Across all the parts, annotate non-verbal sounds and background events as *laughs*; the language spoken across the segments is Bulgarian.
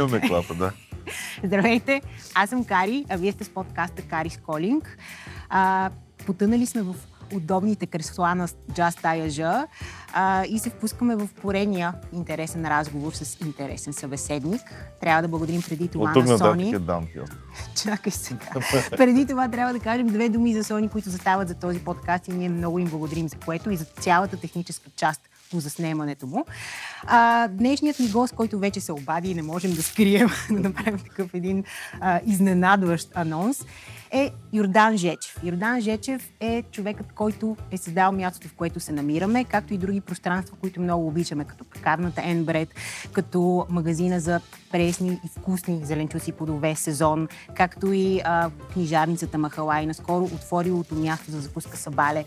имаме клапа, да. *laughs* Здравейте, аз съм Кари, а вие сте с подкаста Кари Сколинг. А, потънали сме в удобните кресла на Just а, и се впускаме в порения интересен разговор с интересен събеседник. Трябва да благодарим преди това От на Сони. Е даунхил. *laughs* Чакай сега. преди това трябва да кажем две думи за Сони, които застават за този подкаст и ние много им благодарим за което и за цялата техническа част по заснемането му. А, днешният ни гост, който вече се обади и не можем да скрием, *laughs* да направим такъв един а, изненадващ анонс, е Йордан Жечев. Йордан Жечев е човекът, който е създал мястото, в което се намираме, както и други пространства, които много обичаме, като пекарната Енбред, като магазина за пресни и вкусни зеленчуци плодове сезон, както и а, книжарницата Махалай, наскоро отворилото място за закуска Сабале.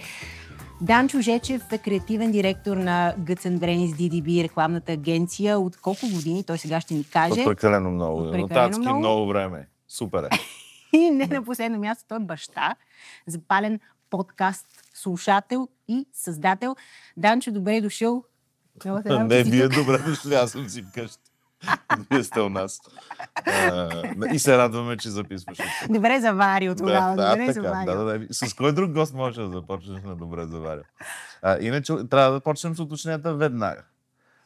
Данчо Жечев е креативен директор на Гъцен Бренис DDB, рекламната агенция. От колко години? Той сега ще ни каже. От прекалено много. От прекалено много. много време. Супер е. *laughs* И не на последно място, той е баща, запален подкаст, слушател и създател. Данчо, добре е дошъл. Не, вие добре дошли, аз съм си вкъщи. *laughs* Вие сте у нас. А, и се радваме, че записваш. Добре заварил тогава. да, добре така, заварил. да, да, да. С кой друг гост може да започнеш на добре заваря? А, иначе трябва да почнем с уточненията веднага.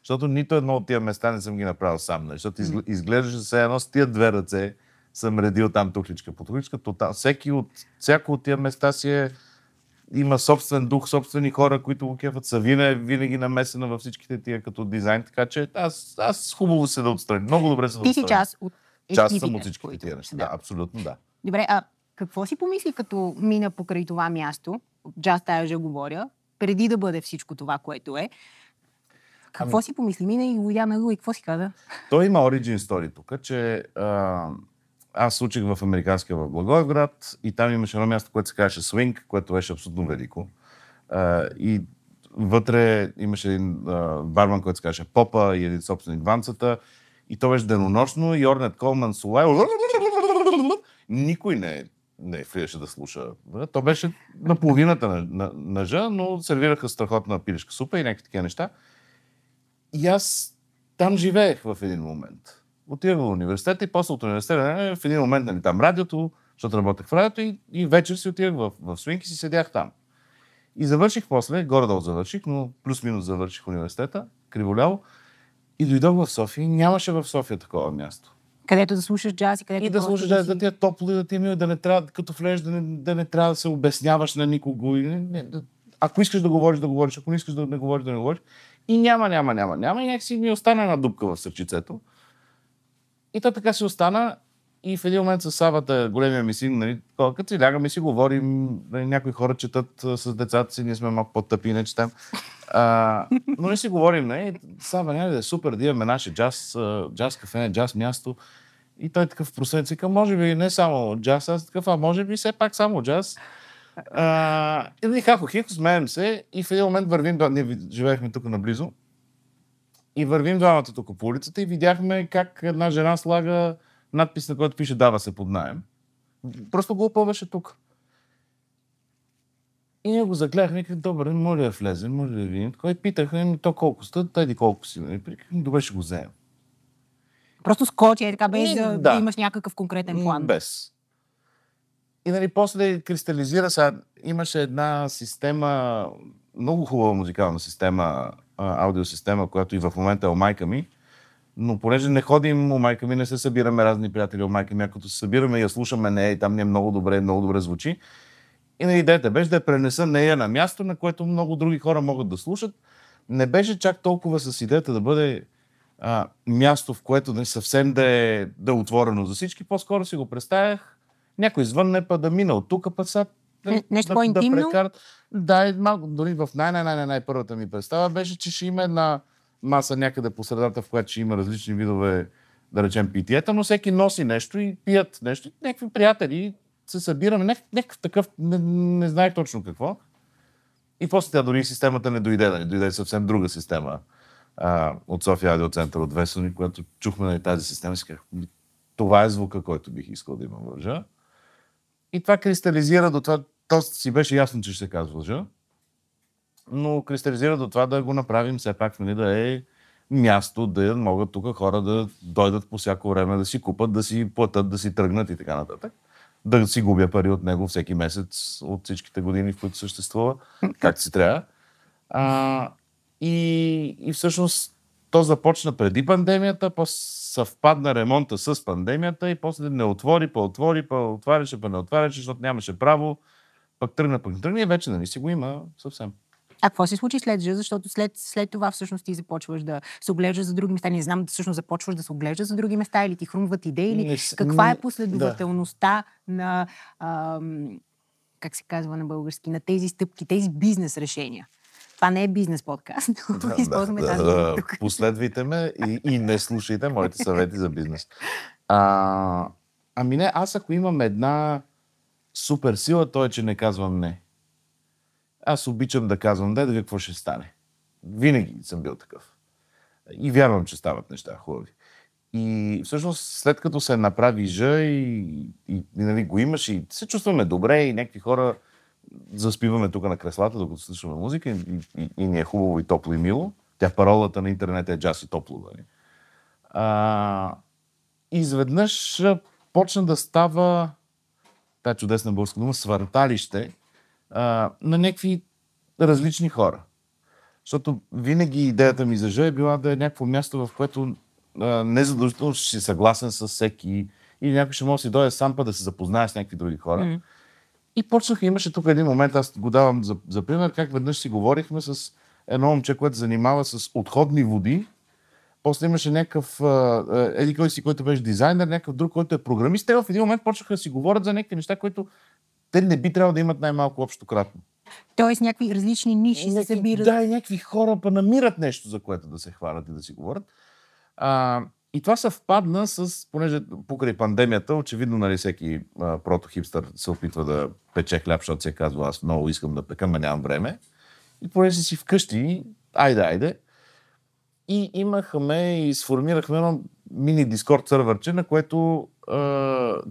Защото нито едно от тия места не съм ги направил сам. нали? Защото изгл- изглеждаше се едно с тия две ръце съм редил там тухличка по тухличка. Всеки от, всяко от тия места си е, има собствен дух, собствени хора, които го кефат. Савина е винаги намесена във всичките тия като дизайн, така че аз, аз хубаво се да отстраня. Много добре се да Ти си част от Част съм от всичките които- тия неща. Да, абсолютно да. Добре, а какво си помисли, като мина покрай това място, Just Тая говоря, преди да бъде всичко това, което е? Какво Ами- си помисли? Мина и видя на и какво си каза? Той има origin story тук, че а, аз учих в американския в Благоевград и там имаше едно място, което се казваше Swing, което беше абсолютно велико. А, и вътре имаше един а, барман, който се казваше Попа и един собственик ванцата. И то беше денонощно и Орнет Колман Сулай. Никой не, не влизаше да слуша. То беше на половината на, на, нъжа, но сервираха страхотна пилешка супа и някакви такива неща. И аз там живеех в един момент. Отивах в университета и после от университета е, в един момент, нали, там радиото, защото работех в радиото и, и вечер си отивах в, в Свинк и си седях там. И завърших после, горе-долу завърших, но плюс-минус завърших университета, криволяво. И дойдох в София и нямаше в София такова място. Където да слушаш джаз и където И да слушаш да, си- да ти е топло и да ти е мило, да не трябва, като влезеш, да не, да не трябва да се обясняваш на никого. И не, не, да, ако искаш да говориш, да говориш, ако не искаш да не говориш, да не говориш. И няма, няма, няма, няма. И някакси ми остана една дупка в сърчицето. И то така си остана. И в един момент с Савата, големия ми син, нали, като си лягаме си говорим, нали, някои хора четат с децата си, ние сме малко по-тъпи, не четем. А, но не си говорим, нали, Сава, да е супер да имаме наше джаз, джаз кафене, джаз място. И той такъв просвет си казва, може би не само джаз, аз такъв, а може би все пак само джаз. А, и нали, хахо хихо, смеем се и в един момент вървим, два- ние живеехме тук наблизо, и вървим двамата тук по улицата и видяхме как една жена слага надпис, на който пише дава се под найем. Просто го беше тук. И ние го загледахме и казахме, добре, може да влезем, може да видим. Кой питаха, ами то колко сте, тъй колко си. Нали? Добре, ще го вземем. Просто скочи, е така, без И, да, да. имаш някакъв конкретен план. Без. И нали, после кристализира сега. Имаше една система, много хубава музикална система, аудиосистема, която и в момента е майка ми. Но понеже не ходим у майка ми, не се събираме разни приятели у майка ми, а като се събираме и я слушаме нея и там ни е много добре, много добре звучи. И на идеята беше да я пренеса нея на място, на което много други хора могат да слушат. Не беше чак толкова с идеята да бъде а, място, в което не съвсем да е, да е отворено за всички. По-скоро си го представях някой звънне, па да мина от тук, па сега Не- нещо да, по-интимно? Да, прекарат. Да, малко, дори в най-най-най първата ми представа беше, че ще има една маса някъде по средата, в която ще има различни видове, да речем, питиета, но всеки носи нещо и пият нещо. Някакви приятели се събираме, някакъв, такъв, не, не знаех точно какво. И после тя дори системата не дойде, нали? дойде съвсем друга система а, от София Радиоцентър от Весони, когато чухме на тази система, си казах, «Ми, това е звука, който бих искал да имам лъжа. И това кристализира до това, то си беше ясно, че ще се казва лъжа, но кристализира до това да го направим все пак, нали, да е място да могат тук хора да дойдат по всяко време, да си купат, да си платят, да си тръгнат и така нататък. Да си губя пари от него всеки месец от всичките години, в които съществува, както си трябва. А, и, и всъщност то започна преди пандемията, после съвпадна ремонта с пандемията и после не отвори, па отвори, па отваряше, па не отваряше, защото нямаше право. Пък тръгна, пък тръгна и вече нали си го има съвсем. А какво се случи след Ж? Защото след, след това всъщност ти започваш да се оглеждаш за други места. Не знам, всъщност започваш да се оглеждаш за други места или ти хрумват идеи, или Не, каква е не- последователността да. на, ам, как се казва на български, на тези стъпки, тези бизнес решения. Това не е бизнес подкаст, но *laughs* използваме тази дума тук. Последвайте ме и, и не слушайте моите съвети за бизнес. А, ами не, аз ако имам една супер сила, то е, че не казвам не. Аз обичам да казвам да, да видя какво ще стане. Винаги съм бил такъв. И вярвам, че стават неща хубави. И всъщност, след като се направи жа и, и, и нали, го имаш и се чувстваме добре и някакви хора заспиваме тук на креслата, докато слушаме музика и, и, и ни е хубаво и топло и мило. Тя паролата на интернет е джаз и топло. Нали? А, изведнъж почна да става тази чудесна българска дума, свърталище а, на някакви различни хора. Защото винаги идеята ми за Ж е била да е някакво място, в което а, не задължително ще си съгласен с всеки или някой ще може да си дойде сам па да се запознае с някакви други хора. М. И почнаха, имаше тук един момент, аз го давам за, за пример, как веднъж си говорихме с едно момче, което занимава с отходни води. После имаше някакъв, еди кой си, който беше дизайнер, някакъв друг, който е програмист. Те в един момент почнаха да си говорят за някакви неща, които те не би трябвало да имат най-малко общо кратно. Тоест някакви различни ниши се събират. Да, и някакви хора па намират нещо, за което да се хвалят и да си говорят. А, и това съвпадна с, понеже покрай пандемията, очевидно, нали, всеки а, протохипстър се опитва да пече хляб, защото се казва, аз много искам да пека, но нямам време. И понеже си вкъщи, айде, айде. И имахме и сформирахме едно мини дискорд сървърче, на което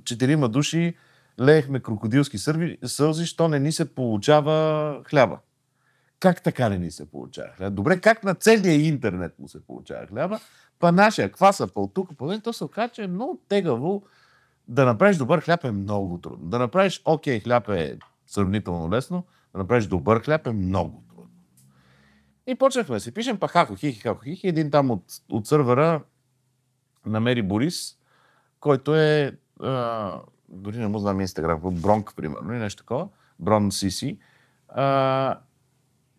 четирима души леехме крокодилски сърви, сълзи, що не ни се получава хляба. Как така не ни се получава хляба? Добре, как на целия интернет му се получава хляба? Па нашия кваса, тук, па то се оказа, че е много тегаво да направиш добър хляб е много трудно. Да направиш окей хляб е сравнително лесно, да направиш добър хляб е много. И почнахме да си пишем, па хако, хихи, хако, хихи. Един там от, от сървъра намери Борис, който е, а, дори не му знам инстаграм, Бронк, примерно, или нещо такова, Брон Сиси, а,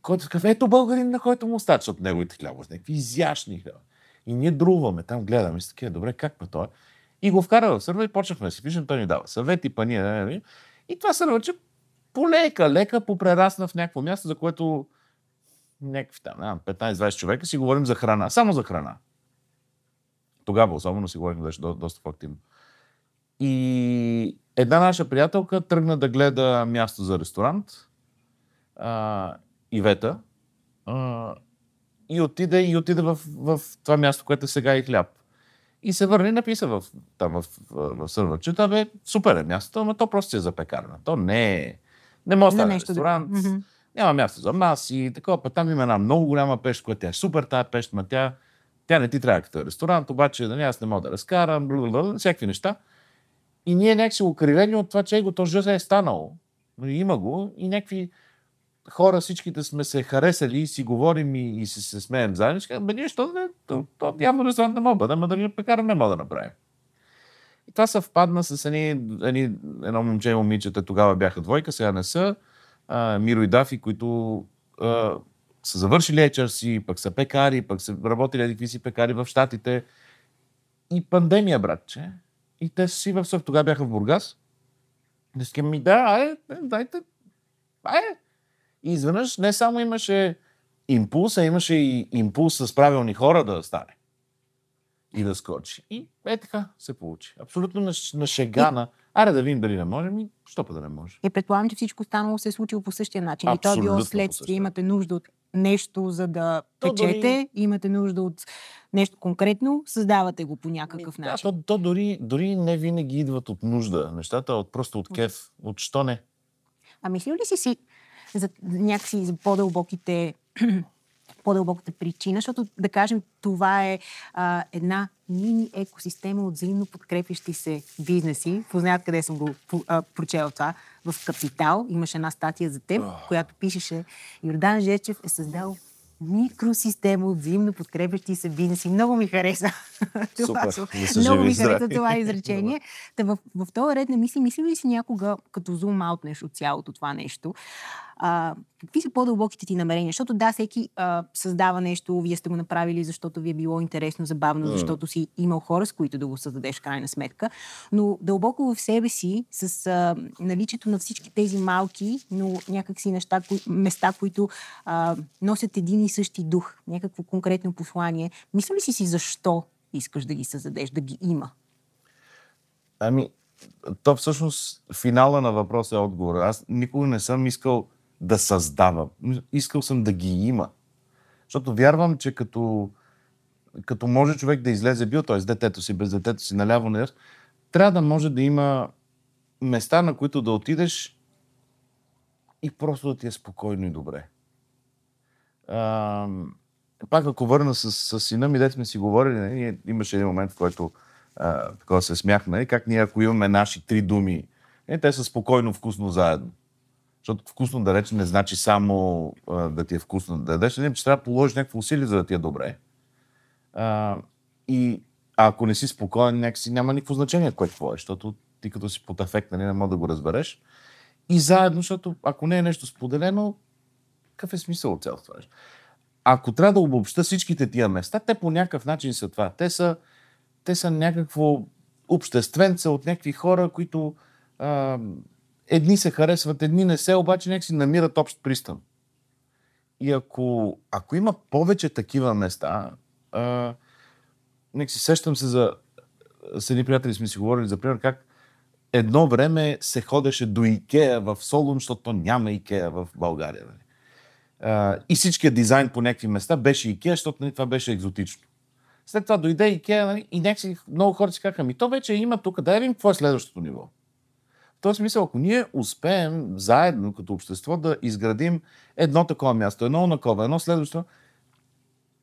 който такъв, ето българин, на който му стат, защото неговите хляба са някакви изящни хляба. И ние друваме, там гледаме и си такива, добре, как па той? И го вкара в сървър и почнахме да си пишем, той ни дава съвети, па ние, не. И това сървърче полека, лека попрерасна в някакво място, за което някакви там, не знам, 15-20 човека си говорим за храна, само за храна. Тогава особено си говорим, беше до, доста по-активно. И една наша приятелка тръгна да гледа място за ресторант, а, Ивета, а, и отиде, и отиде в, в това място, което е сега и хляб. И се върне и написа в, там в, в, в сървърчета, бе, супер е мястото, но то просто е за пекарна. То не е... Не може да стане ресторант. друго. Няма място за маси, такова, па там има една много голяма пещ, която е супер тая пещ, ма тя, тя не ти трябва като е ресторант, обаче нали, аз не мога да разкарам, всякакви неща. И ние някакси окрилени от това, че го то жъзе е станало. Нали, Има го и някакви хора, всичките сме се харесали и си говорим и, и се, се смеем заедно. Бе, ние, що да не, то, то явно ресторант не мога да ама дали пекара не мога да направим. И това съвпадна с едни, едни, едно момче и момичета, тогава бяха двойка, сега не са, а, Миро и Дафи, които а, са завършили HRC, пък са пекари, пък са работили какви си пекари в Штатите. И пандемия, братче. И те си в Съв, тогава бяха в Бургас. Не си ми, да, айде, дайте, айде. И изведнъж не само имаше импулс, а имаше и импулс с правилни хора да стане. И да скочи. И е така се получи. Абсолютно на, на шега, на... Аре да видим дали не можем и що па да не може. И предполагам, че всичко останало се е случило по същия начин. И то е било Абсолютно следствие. Имате нужда от нещо, за да То печете, дори- имате нужда от нещо конкретно, създавате го по някакъв Да, начин. то, то дори, дори не винаги идват от нужда. Нещата от, просто от кеф. От що не? А мислил ли си си за някакси за по-дълбоките *clears throat* по-дълбоката причина, защото да кажем, това е а, една мини екосистема от взаимно подкрепящи се бизнеси. Познават къде съм го а, прочела това. В Капитал имаше една статия за теб, oh. която пишеше Йордан Жечев е създал микросистема от взаимно подкрепящи се бизнеси. Много ми хареса *laughs* това. Супер. Много ми хареса това изречение. Та в, в този ред на мисли, мисли ли си някога, като зум аутнеш от цялото това нещо, а, какви са по-дълбоките ти намерения? Защото да, всеки а, създава нещо, вие сте го направили, защото ви е било интересно, забавно, защото си имал хора, с които да го създадеш в крайна сметка. Но дълбоко в себе си, с а, наличието на всички тези малки, но някакси неща, кои, места, които а, носят един и същи дух, някакво конкретно послание, мисли ли си си защо искаш да ги създадеш, да ги има? Ами, то всъщност финала на въпроса е отговор. Аз никога не съм искал да създавам. Искал съм да ги има. Защото вярвам, че като, като може човек да излезе бил, т.е. детето си, без детето си, наляво на трябва да може да има места, на които да отидеш и просто да ти е спокойно и добре. А, пак ако върна с, с сина ми, дете сме си говорили, не, нали, имаше един момент, в който а, такова се смяхме, как ние ако имаме наши три думи, не, те са спокойно, вкусно заедно. Защото вкусно да рече не значи само а, да ти е вкусно да ядеш, не, че трябва да положиш някакво усилие, за да ти е добре. А, и ако не си спокоен, някакси няма никакво значение кое какво е, защото ти като си под афект, нали, не мога да го разбереш. И заедно, защото ако не е нещо споделено, какъв е смисъл от цялото това? Ако трябва да обобща всичките тия места, те по някакъв начин са това. Те са, те са някакво общественца от някакви хора, които а, едни се харесват, едни не се, обаче някак си намират общ пристан. И ако, ако има повече такива места, а, си сещам се за... С едни приятели сме си говорили за пример как едно време се ходеше до Икея в Солун, защото няма Икея в България. Нали? А, и всичкият дизайн по някакви места беше Икея, защото нали, това беше екзотично. След това дойде Икея нали, и някакси много хора си казаха, ми то вече има тук, да видим какво е следващото ниво. В този смисъл, ако ние успеем заедно като общество да изградим едно такова място, едно накова, едно следващо,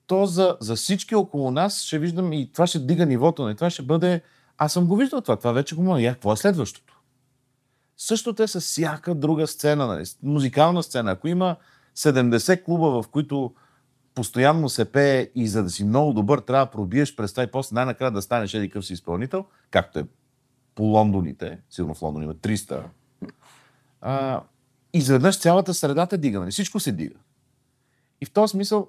то за, за всички около нас ще виждам и това ще дига нивото. И това ще бъде... Аз съм го виждал това, това вече го мога. Я, какво е следващото? Същото е с всяка друга сцена, нали? музикална сцена. Ако има 70 клуба, в които постоянно се пее и за да си много добър, трябва да пробиеш през това и после най-накрая да станеш един къв си изпълнител, както е по Лондоните, сигурно в Лондон има 300, а, изведнъж цялата среда те дига, нали? всичко се дига. И в този смисъл,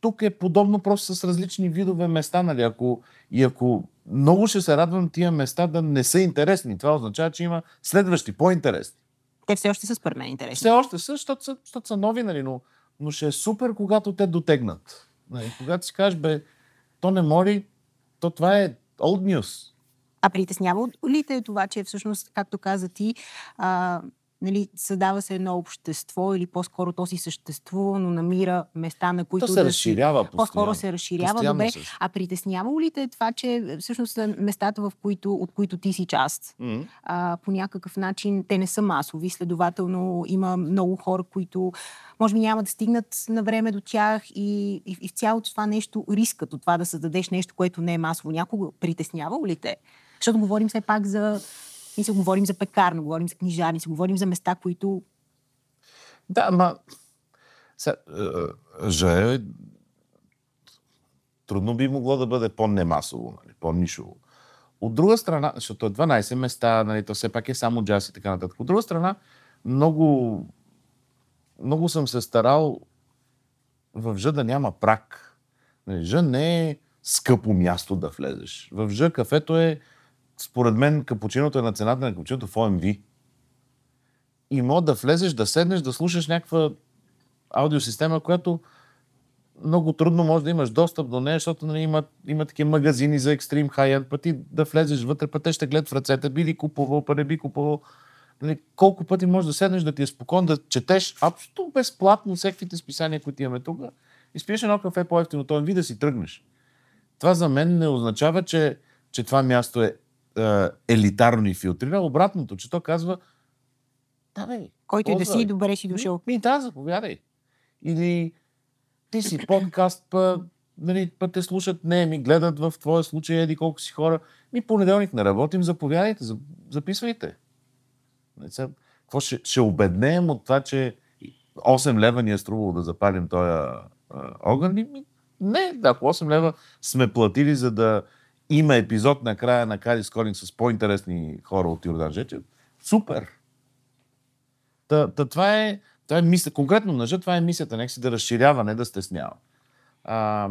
тук е подобно просто с различни видове места, нали? Ако, и ако много ще се радвам тия места да не са интересни, това означава, че има следващи, по-интересни. Те все още са според мен интересни. Все още са, защото са, защото са нови, нали? Но, но ще е супер, когато те дотегнат. Нали? Когато си кажеш, бе, то не мори, то това е old news. А притеснява ли те това, че всъщност, както каза ти, а, нали, създава се едно общество или по-скоро то си съществува, но намира места, на които то се да разширява си, по-скоро се разширява. Постоянно Добре. също. А притеснявало ли те това, че всъщност местата, в които, от които ти си част? Mm-hmm. А, по някакъв начин те не са масови, следователно има много хора, които може би няма да стигнат на време до тях и, и, и в цялото това нещо, рискът от това да създадеш нещо, което не е масово, някога притеснявало ли те? Защото говорим все пак за ние се говорим за пекарна, говорим за книжарници, говорим за места, които... Да, ма... Сега, же, трудно би могло да бъде по-немасово, нали, по-нишово. От друга страна, защото е 12 места, нали, то все пак е само джаз и така нататък. От друга страна, много, много съм се старал в Ж да няма прак. Нали, Ж не е скъпо място да влезеш. В Ж кафето е според мен капучиното е на цената на капучиното в OMV. И мога да влезеш, да седнеш, да слушаш някаква аудиосистема, която много трудно може да имаш достъп до нея, защото нали, има, има такива магазини за екстрим хай пъти да влезеш вътре, пък те ще гледат в ръцете, би ли купувал, па не би купувал. Нали, колко пъти можеш да седнеш, да ти е спокойно, да четеш абсолютно безплатно всякаквите списания, които имаме тук, и спиеш едно кафе по-ефтино, този ви да си тръгнеш. Това за мен не означава, че, че това място е е, елитарно и филтрира. Обратното, че то казва, да бе, който и да си, добре си дошъл. Ми, да, заповядай. Или ти си подкаст, па, нали, па те слушат, не, ми гледат в твоя случай, еди колко си хора. Ми понеделник не работим, заповядайте, записвайте. Какво ще, ще обеднеем от това, че 8 лева ни е струвало да запалим този огън? Не, ако 8 лева сме платили, за да има епизод на края на Кади Скоринг с по-интересни хора от Йордан Жечев, супер! Та, та това е, това е мисля, конкретно мъжа, това е мисията, нека си да разширява, не да стеснява. А,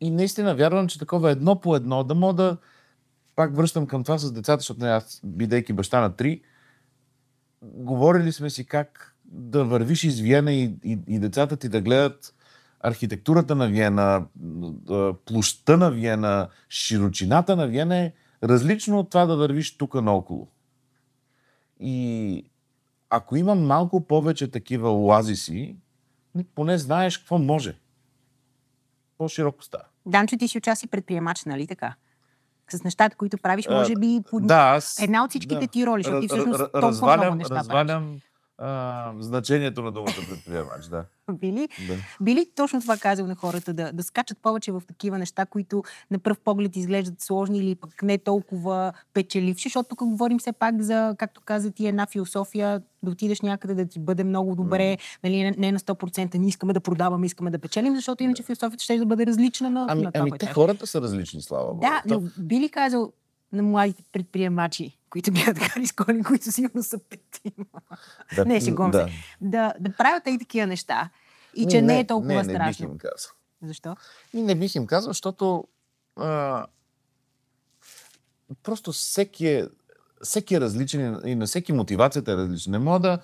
и наистина вярвам, че такова едно по едно, да мога да пак връщам към това с децата, защото не аз, бидейки баща на три, говорили сме си как да вървиш из Виена и, и, и децата ти да гледат архитектурата на Виена, площта на Виена, широчината на Виена е различно от това да вървиш тук наоколо. И ако има малко повече такива оазиси, поне знаеш какво може. По-широко става. Данчо, ти си участие предприемач, нали така? С нещата, които правиш, може би по... да, аз, една от всичките да. ти роли, защото ти всъщност толкова развалям, много неща развалям а, значението на думата предприемач, да. *laughs* Били, да. били точно това казал на хората, да, да скачат повече в такива неща, които на пръв поглед изглеждат сложни или пък не толкова печеливши, защото тук говорим все пак за, както каза ти, една философия, да отидеш някъде да ти бъде много добре, mm. нали, не на 100%, не искаме да продаваме, искаме да печелим, защото иначе философията ще да бъде различна на, ами, на това, ами, те хората са различни, слава Богу. Да, но би ли казал на младите предприемачи, които гледат Хари Сколин, *laughs* които сигурно са петима. Да, не, ще да. се. Да, да правят и такива неща. И че не, не е толкова не, страшно. Не бих им казал. Защо? И не бих им казал, защото а, просто всеки е, всеки е различен и на всеки мотивацията е различна. Не мога да,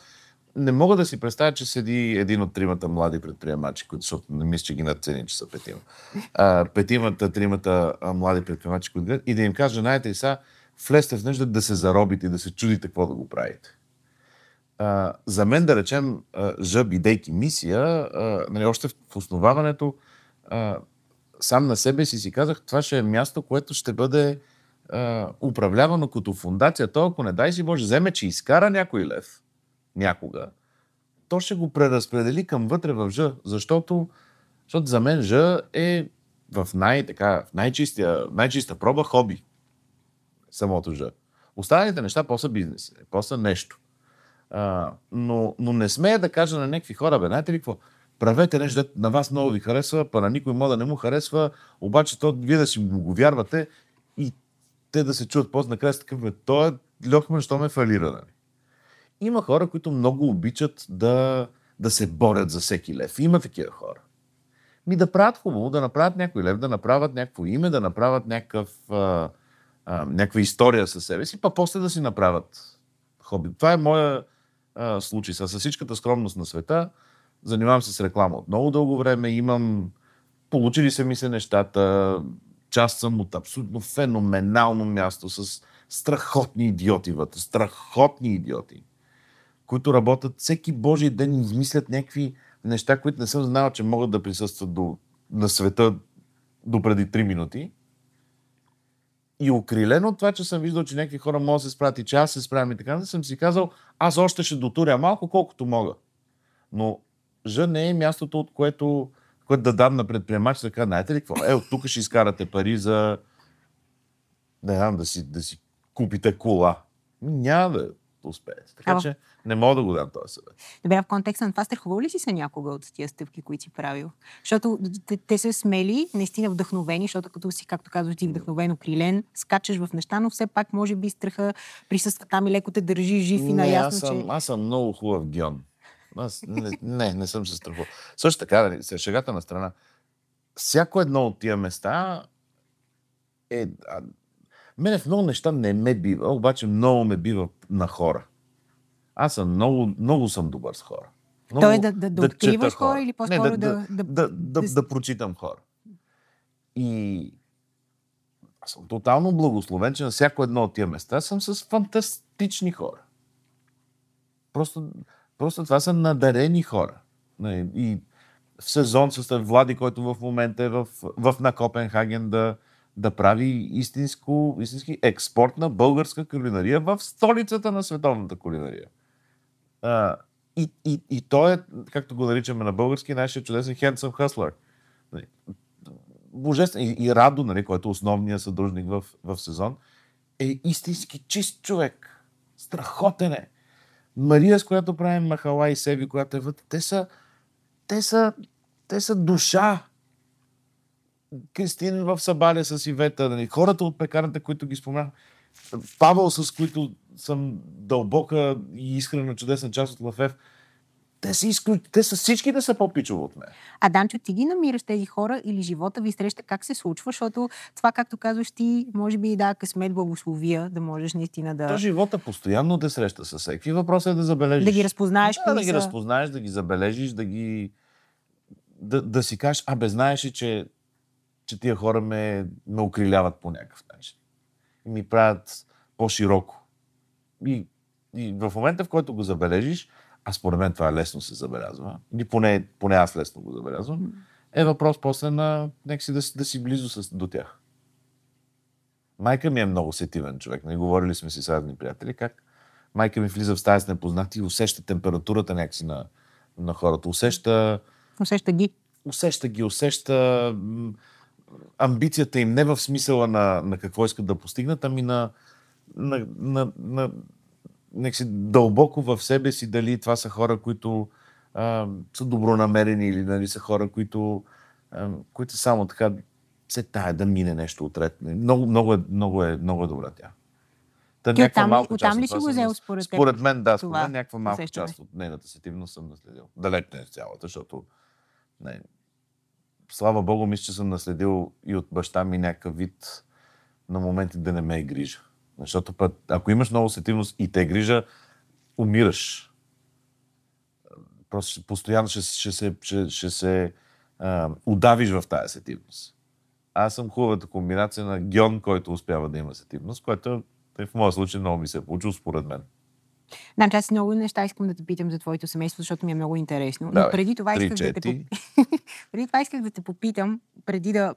не мога да си представя, че седи един от тримата млади предприемачи, които, защото не мисля, че ги надцени, че са петима. А, петимата, тримата млади предприемачи, които и да им каже, знаете ли сега, влезте в нещо да се заробите и да се чудите какво да го правите. А, за мен, да речем, Ж, бидейки мисия, а, нали, още в основаването, а, сам на себе си си казах, това ще е място, което ще бъде а, управлявано като фундация. То, ако не дай си Боже, вземе, че изкара някой лев някога, то ще го преразпредели към вътре в Ж, защото, защото за мен Ж е в, най, така, в най-чистия, най-чиста проба хоби самото Ж. Останалите неща после бизнес, после нещо. А, но, но не смея да кажа на някакви хора, бе, знаете ли какво? Правете нещо, на вас много ви харесва, па на никой може да не му харесва, обаче то, вие да си го вярвате и те да се чуят после накрая с такъв, бе, той е Льохман, що ме фалира, нали? Има хора, които много обичат да, да се борят за всеки лев. Има такива хора. Ми да правят хубаво, да направят някой лев, да направят някакво име, да направят някакъв, а, а, някаква история със себе си, па после да си направят хоби. Това е моя а, случай. С всичката скромност на света, занимавам се с реклама от много дълго време, имам, получили се ми се нещата, част съм от абсолютно феноменално място с страхотни идиоти вътре, страхотни идиоти, които работят всеки божий ден и измислят някакви неща, които не съм знал, че могат да присъстват до, на света до преди 3 минути. И окрилено от това, че съм виждал, че някакви хора могат да се справят и че аз се справям и така, съм си казал, аз още ще дотуря малко, колкото мога. Но Ж не е мястото, от което, което да дам на предприемач, да кажа, знаете ли какво? Е, от тук ще изкарате пари за не знам, да си, да си купите кола. Няма да успеете. Така а, че не мога да го дам този съвет. Добре, в контекста на това страхувал ли си се някога от тия стъпки, които си правил? Защото те, те са смели, наистина вдъхновени, защото като си, както казваш, ти вдъхновено крилен, скачаш в неща, но все пак може би страха присъства там и леко те държи жив и наясно, аз съм, че... аз съм много хубав гион. Аз не, не, не съм се страхувал. Също така, нали, шегата на страна. Всяко едно от тия места е... Мене в много неща не ме бива, обаче много ме бива на хора. Аз съм много, много съм добър с хора. Много, Той да, да, да, да откриваш хора, хора или по-скоро не, да, да, да, да, да, да, да прочитам хора. И аз съм тотално благословен, че на всяко едно от тия места съм с фантастични хора. Просто, просто това са надарени хора. И в сезон с Влади, който в момента е в, в на Копенхаген да, да прави истинско, истински експорт на българска кулинария в столицата на световната кулинария. А, И, и, и той е, както го наричаме на български, нашия чудесен hustler. Нали, Божествен. И, и Радо, нали, който е основният съдружник в, в сезон, е истински чист човек. Страхотен е. Мария, с която правим Махала и Севи, която е вътре, те са, те са, те са душа. Кристин в Сабаля с Ивета, нали, хората от пекарната, които ги споменах, Павел, с които съм дълбока и искрена чудесна част от Лафев, те са, изклю... те са всички да са по-пичово от мен. А Данчо, ти ги намираш тези хора или живота ви среща как се случва? Защото това, както казваш ти, може би да, късмет благословия, да можеш наистина да... То живота постоянно те среща с всеки. Въпросът е да забележиш. Да ги разпознаеш. Да, да ги разпознаеш, да ги забележиш, да ги... Да, да си кажеш, абе, знаеш ли, че, че тия хора ме, ме укриляват по някакъв начин. И ми правят по-широко. И, и в момента, в който го забележиш, а според мен това лесно се забелязва, или поне, поне аз лесно го забелязвам, е въпрос после на нека си да, да си близо с, до тях. Майка ми е много сетивен човек. Не говорили сме си с разни приятели как майка ми влиза в стая с непознати и усеща температурата някакси на, на хората. Усеща... Усеща ги. Усеща ги, усеща амбицията им не в смисъла на, на какво искат да постигнат, ами на, на, на, на си дълбоко в себе си дали това са хора, които а, са добронамерени или нали, са хора, които, а, които само така се тая да мине нещо отред. Много, много, е, много, е, много е добра тя. Та, Ти оттам, малка оттам ли си го взел според теб? Според мен, да. Според мен някаква малка част от нейната сетивност съм наследил. Далеч не е цялата, защото не, слава Богу, мисля, че съм наследил и от баща ми някакъв вид на моменти да не ме е грижа. Защото път, ако имаш много сетивност и те е грижа, умираш. Просто постоянно ще, ще се, ще, ще се а, удавиш в тази сетивност. Аз съм хубавата комбинация на Гьон, който успява да има сетивност, което в моя случай много ми се е получил според мен. Да, аз много неща искам да те питам за твоето семейство, защото ми е много интересно. Но преди това, исках да те, *laughs* преди това исках да те попитам, преди да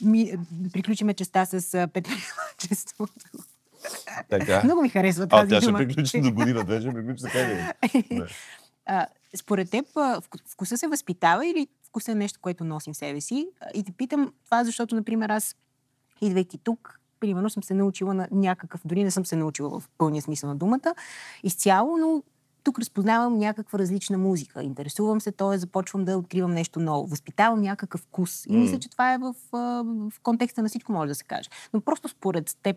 ми... приключиме частта с предприемачеството. *laughs* Така. Много ми харесва тази а, тя дума. ще приключи до година, две ще приключи така ли? *laughs* Според теб, вкуса се възпитава или вкуса е нещо, което носим в себе си? И те питам това, защото, например, аз, идвайки тук, примерно съм се научила на някакъв, дори не съм се научила в пълния смисъл на думата, изцяло, но тук разпознавам някаква различна музика. Интересувам се, т.е. започвам да откривам нещо ново. Възпитавам някакъв вкус. И мисля, че това е в, в контекста на всичко, може да се каже. Но просто според теб,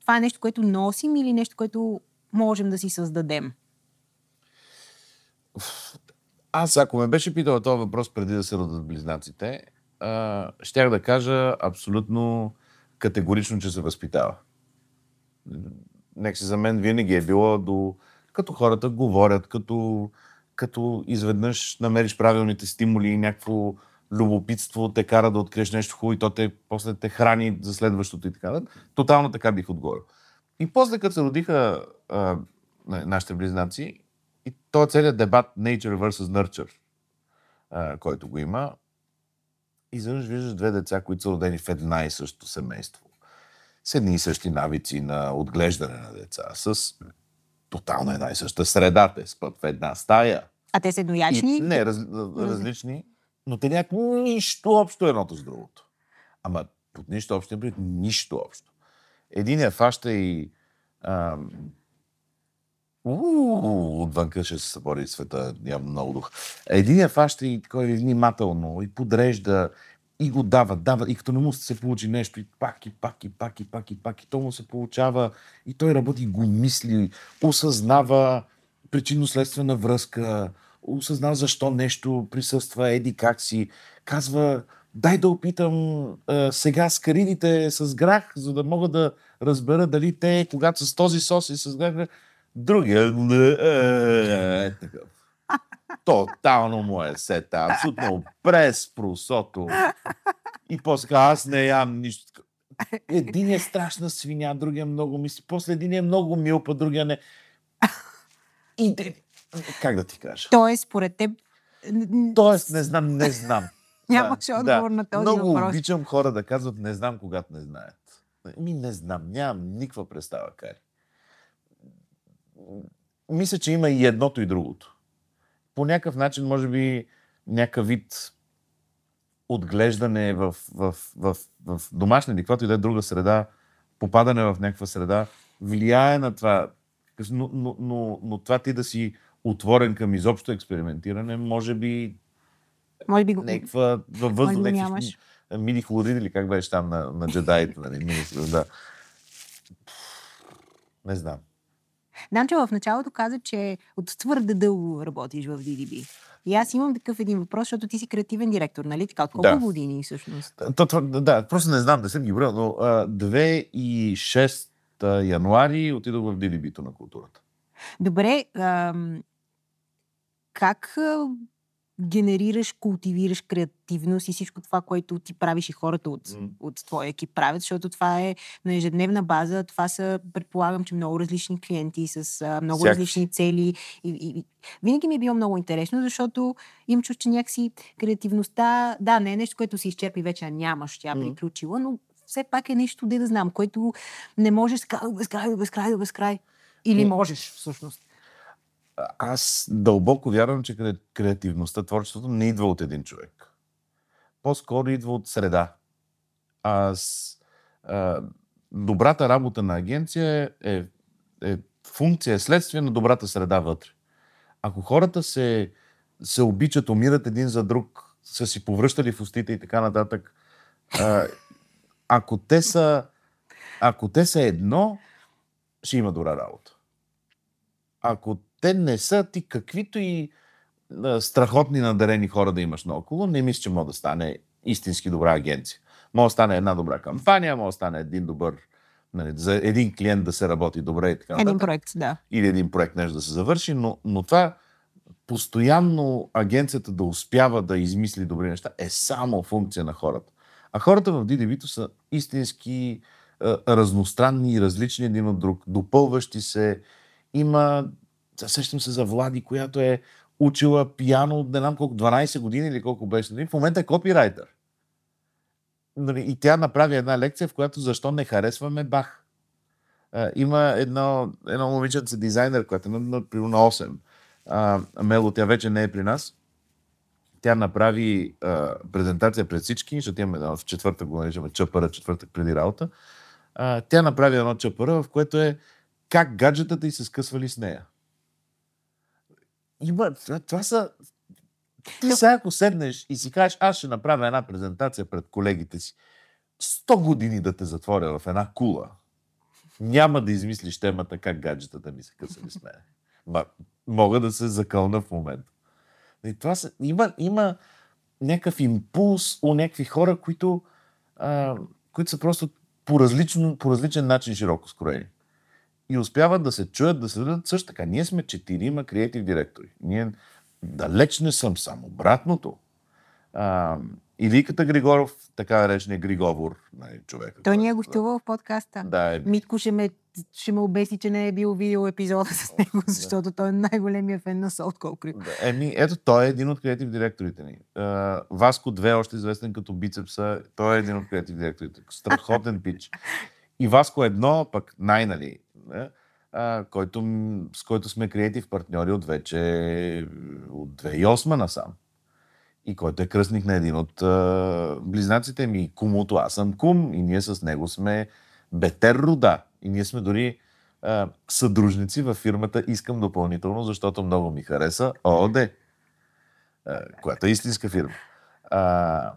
това е нещо, което носим или нещо, което можем да си създадем? Аз, ако ме беше питала този въпрос преди да се родят близнаците, щях да кажа абсолютно категорично, че се възпитава. Нека си за мен винаги е било до... Като хората говорят, като, като изведнъж намериш правилните стимули и някакво любопитство те кара да откриеш нещо хубаво и то те, после те храни за следващото и така. Тотално така бих отговорил. И после, като се родиха а, нашите близнаци, и този целият дебат Nature versus Nurture, а, който го има, изведнъж виждаш две деца, които са родени в една и също семейство. С едни и същи навици на отглеждане на деца, с тотално една и съща среда. Те спът в една стая. А те са едноячни? И, не, раз, различни но те нямат нищо общо едното с другото. Ама под нищо общо нищо общо. Един е фаща и ам, отвънка ще се събори света, нямам много дух. Един е фаща и такой внимателно, и подрежда, и го дава, дава, и като не му се получи нещо, и пак, и пак, и пак, и пак, и пак, и то му се получава, и той работи, го мисли, осъзнава причинно-следствена връзка, осъзнал защо нещо присъства, еди как си. Казва, дай да опитам а, сега с карините с грах, за да мога да разбера дали те, когато с този сос и с грах, другия е, е, такъв. Тотално му е сета, абсолютно през просото. И после казва, аз не ям нищо. Един е страшна свиня, другия много мисли. После един е много мил, па другия не. И как да ти кажа? Тоест, според теб... Тоест, не знам, не знам. *laughs* Нямаше да, отговор да. на този Много въпрос. Много обичам хора да казват не знам, когато не знаят. Ми не знам, нямам никаква представа, Кари. Мисля, че има и едното и другото. По някакъв начин, може би, някакъв вид отглеждане в, в, в, в домашна или каквато и да е друга среда, попадане в някаква среда, влияе на това. Но, но, но, но това ти да си отворен към изобщо експериментиране, може би може би го... някаква във въздух, някакви мини хлориди или как беше там на, на джедаите, нали, мини, да. Не знам. Данчо в началото каза, че от твърде дълго работиш в DDB. И аз имам такъв един въпрос, защото ти си креативен директор, нали така? От колко да. години всъщност? То, то, да, просто не знам, да съм ги броя, но 2006 януари отидох в DDB-то на културата. Добре, ам, как генерираш, култивираш креативност и всичко това, което ти правиш и хората от, mm. от твоя екип правят, защото това е на ежедневна база. Това са, предполагам, че много различни клиенти с а, много Всяк. различни цели. И, и, и, винаги ми е било много интересно, защото им чуш, че някакси креативността, да, не е нещо, което се изчерпи вече, а нямаш, тя mm. приключила, но все пак е нещо, де да знам, което не можеш да безкрай, безкрай, безкрай. Или можеш, всъщност аз дълбоко вярвам, че креативността, творчеството не идва от един човек. По-скоро идва от среда. Аз, а, добрата работа на агенция е, е, е функция, е следствие на добрата среда вътре. Ако хората се, се обичат, умират един за друг, са си повръщали в устите и така нататък, а, ако те са, ако те са едно, ще има добра работа. Ако те не са ти каквито и страхотни надарени хора да имаш наоколо, не мисля, че може да стане истински добра агенция. Може да стане една добра кампания, може да стане един добър нали, за един клиент да се работи добре и така нататък. Един проект, да. Или един проект нещо да се завърши, но, но това постоянно агенцията да успява да измисли добри неща е само функция на хората. А хората в DDB са истински е, разностранни и различни един от друг, допълващи се. Има Сещам се за Влади, която е учила пиано от не знам колко, 12 години или колко беше. Нали? В момента е копирайтер. Нали, и тя направи една лекция, в която защо не харесваме Бах. Има едно, едно момиченце дизайнер, която е на, на, на 8. А, Мело, тя вече не е при нас. Тя направи а, презентация пред всички, защото имаме в четвъртък, го наричаме чапъра, четвъртък преди работа. А, тя направи едно чапъра, в което е как гаджетата и се скъсвали с нея има, това са... Ти сега ако седнеш и си кажеш, аз ще направя една презентация пред колегите си, 100 години да те затворя в една кула, няма да измислиш темата как гаджетата ми се късали с мен. Ма, мога да се закълна в момента. И това са, има, има някакъв импулс у някакви хора, които, а, които са просто по, различно, по различен начин широко скроени и успяват да се чуят, да се дадат също така. Ние сме четирима креатив директори. Ние далеч не съм сам. Обратното. А, Иликата Григоров, така наречения Григовор, нали, човек. Той ни е гостувал в подкаста. Да, е... Митко ще ме, ще ме обеси, че не е бил видео епизода с него, защото да. той е най-големия фен на Солт Колкри. Да, еми, ето, той е един от креатив директорите ни. Uh, Васко 2, още известен като бицепса, той е един от креатив директорите. Страхотен *laughs* пич. И Васко едно, пък най-нали, а, който, с който сме креатив партньори от вече от 2008 насам. И който е кръстник на един от а, близнаците ми, кумото. Аз съм кум и ние с него сме бетер рода. И ние сме дори а, съдружници във фирмата Искам допълнително, защото много ми хареса ООД, а, която е истинска фирма. А,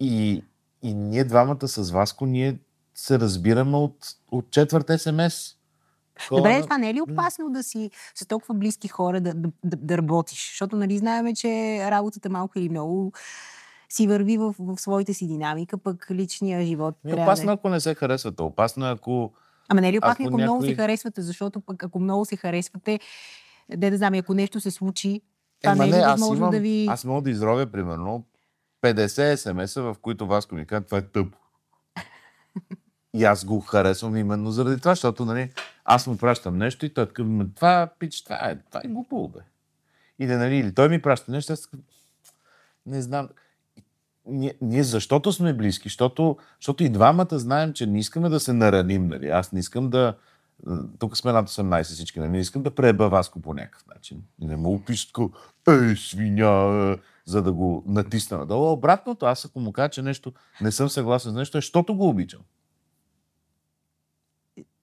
и, и ние двамата с Васко, ние се разбираме от, от четвърт СМС. Добре, това не е ли опасно да си с толкова близки хора да, да, да, да работиш? Защото нали знаеме, че работата малко или много си върви в, в своите си динамика, пък личния живот. Не, опасно, да... ако не се харесвате. Опасно, ако. Ама не е ли опасно, ако, ако някой... много се харесвате, защото пък ако много се харесвате, де да знам, ако нещо се случи, това е, не е ли възможно имам, да ви... Аз мога да изровя, примерно, 50 смс в които вас ми казват, това е тъпо. И аз го харесвам именно заради това, защото нали, аз му пращам нещо и той така, това, пич, това е, това е глупо, бе. И да, нали, или той ми праща нещо, аз не знам. Ние, ние защото сме близки, защото, защото и двамата знаем, че не искаме да се нараним, нали. Аз не искам да, тук сме над 18 всички, не искам да преба Васко по някакъв начин. Не му пишат тако, ей, свиня, за да го натисна надолу. Обратното, аз ако му кажа, че нещо не съм съгласен с нещо, е, защото го обичам.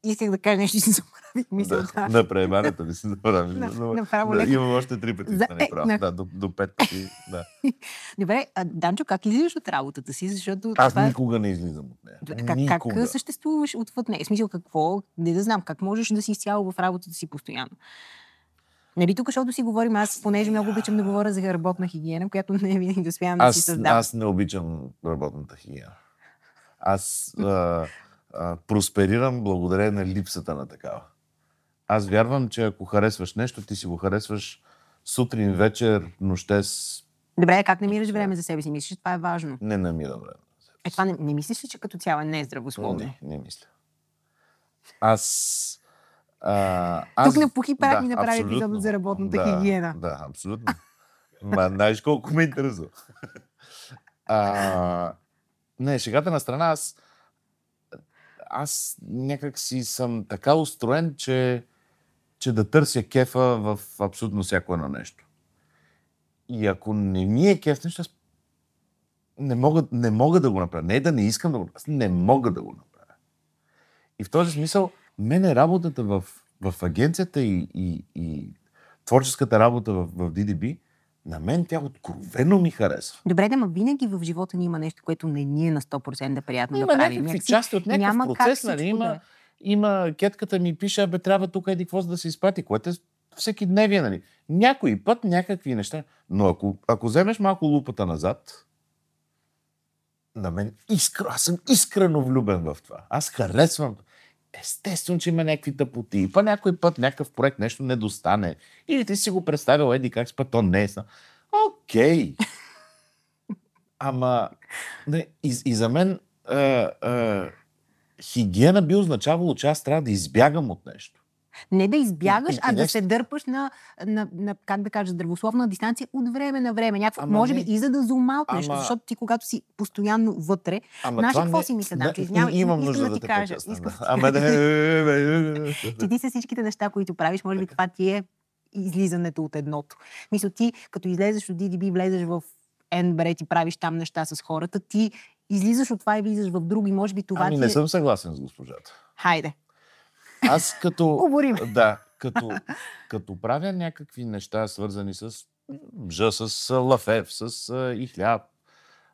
Исках да кажа нещо и си забравих мисълта. Да, на преебането ми се забравих. На- но- направо да, имам още три пъти, За- да е, прав. на- Да, до, до пет пъти. Да. *laughs* Добре, а, Данчо, как излизаш от работата си? Защото Аз това... е- никога не излизам от нея. Как, как съществуваш отвъд нея? В смисъл, какво? Не да знам, как можеш да си изцяло в работата си постоянно? Нали тук, защото си говорим, аз понеже много обичам да говоря за работна хигиена, която не винаги да успявам да си Аз, създавам. аз не обичам работната хигиена. Аз а, а, просперирам благодарение на липсата на такава. Аз вярвам, че ако харесваш нещо, ти си го харесваш сутрин, вечер, нощес. Добре, как намираш време за себе си? Мислиш, че това е важно? Не намирам време. Е, това не, не мислиш ли, че като цяло е нездравословно? Не, не мисля. Аз... А, аз Тук на Пухи Прах ми направи епизод за работната да, хигиена. Да, абсолютно. Ма, знаеш колко ме интересува. *laughs* А, не, шегата на страна, аз, аз някак си съм така устроен, че, че да търся кефа в абсолютно всяко едно нещо. И ако не ми е кеф нещо, аз не мога, не мога да го направя. Не да не искам да го направя, аз не мога да го направя. И в този смисъл, мене работата в, в агенцията и, и, и творческата работа в, в DDB, на мен тя откровено ми харесва. Добре, да, ма винаги в живота ни има нещо, което не ни е на 100% приятно Има да правим. някакви Някакси части от някакъв няма процес, нали? всичко да Има, е. има кетката ми пише, абе, трябва тук еди какво за да се изпрати, което е всеки дневие, нали? Някой път някакви неща. Но ако, ако вземеш малко лупата назад, на мен искра, аз съм искрено влюбен в това. Аз харесвам. Естествено, че има някакви тъпоти. Па някой път някакъв проект нещо не достане. Или ти си го представил, еди как си, па то не е. Окей. *laughs* Ама, не, и, и за мен а, а, хигиена би означавало, че аз трябва да избягам от нещо. Не да избягаш, а да се дърпаш на, на, на, как да кажа, здравословна дистанция от време на време. Някакво, Ама може не. би и за да зумаутнеш, Ама- защото ти когато си постоянно вътре, Ама Знаеш какво не- си мисля, Да, Данчо? Извинявай, и- имам нужда да ти кажа, Ама да... че ти с всичките неща, които правиш, може би това ти е излизането от едното. Мисля, ти като излезеш от DDB, влезеш в NBRED и правиш там неща с хората, ти излизаш от това и влизаш в други. Може би това Ами ти не е... съм съгласен с госпожата. Хайде, Аз като... оборим. Да, като, *laughs* като правя някакви неща, свързани с мжа, с лафев, с а, и хляб,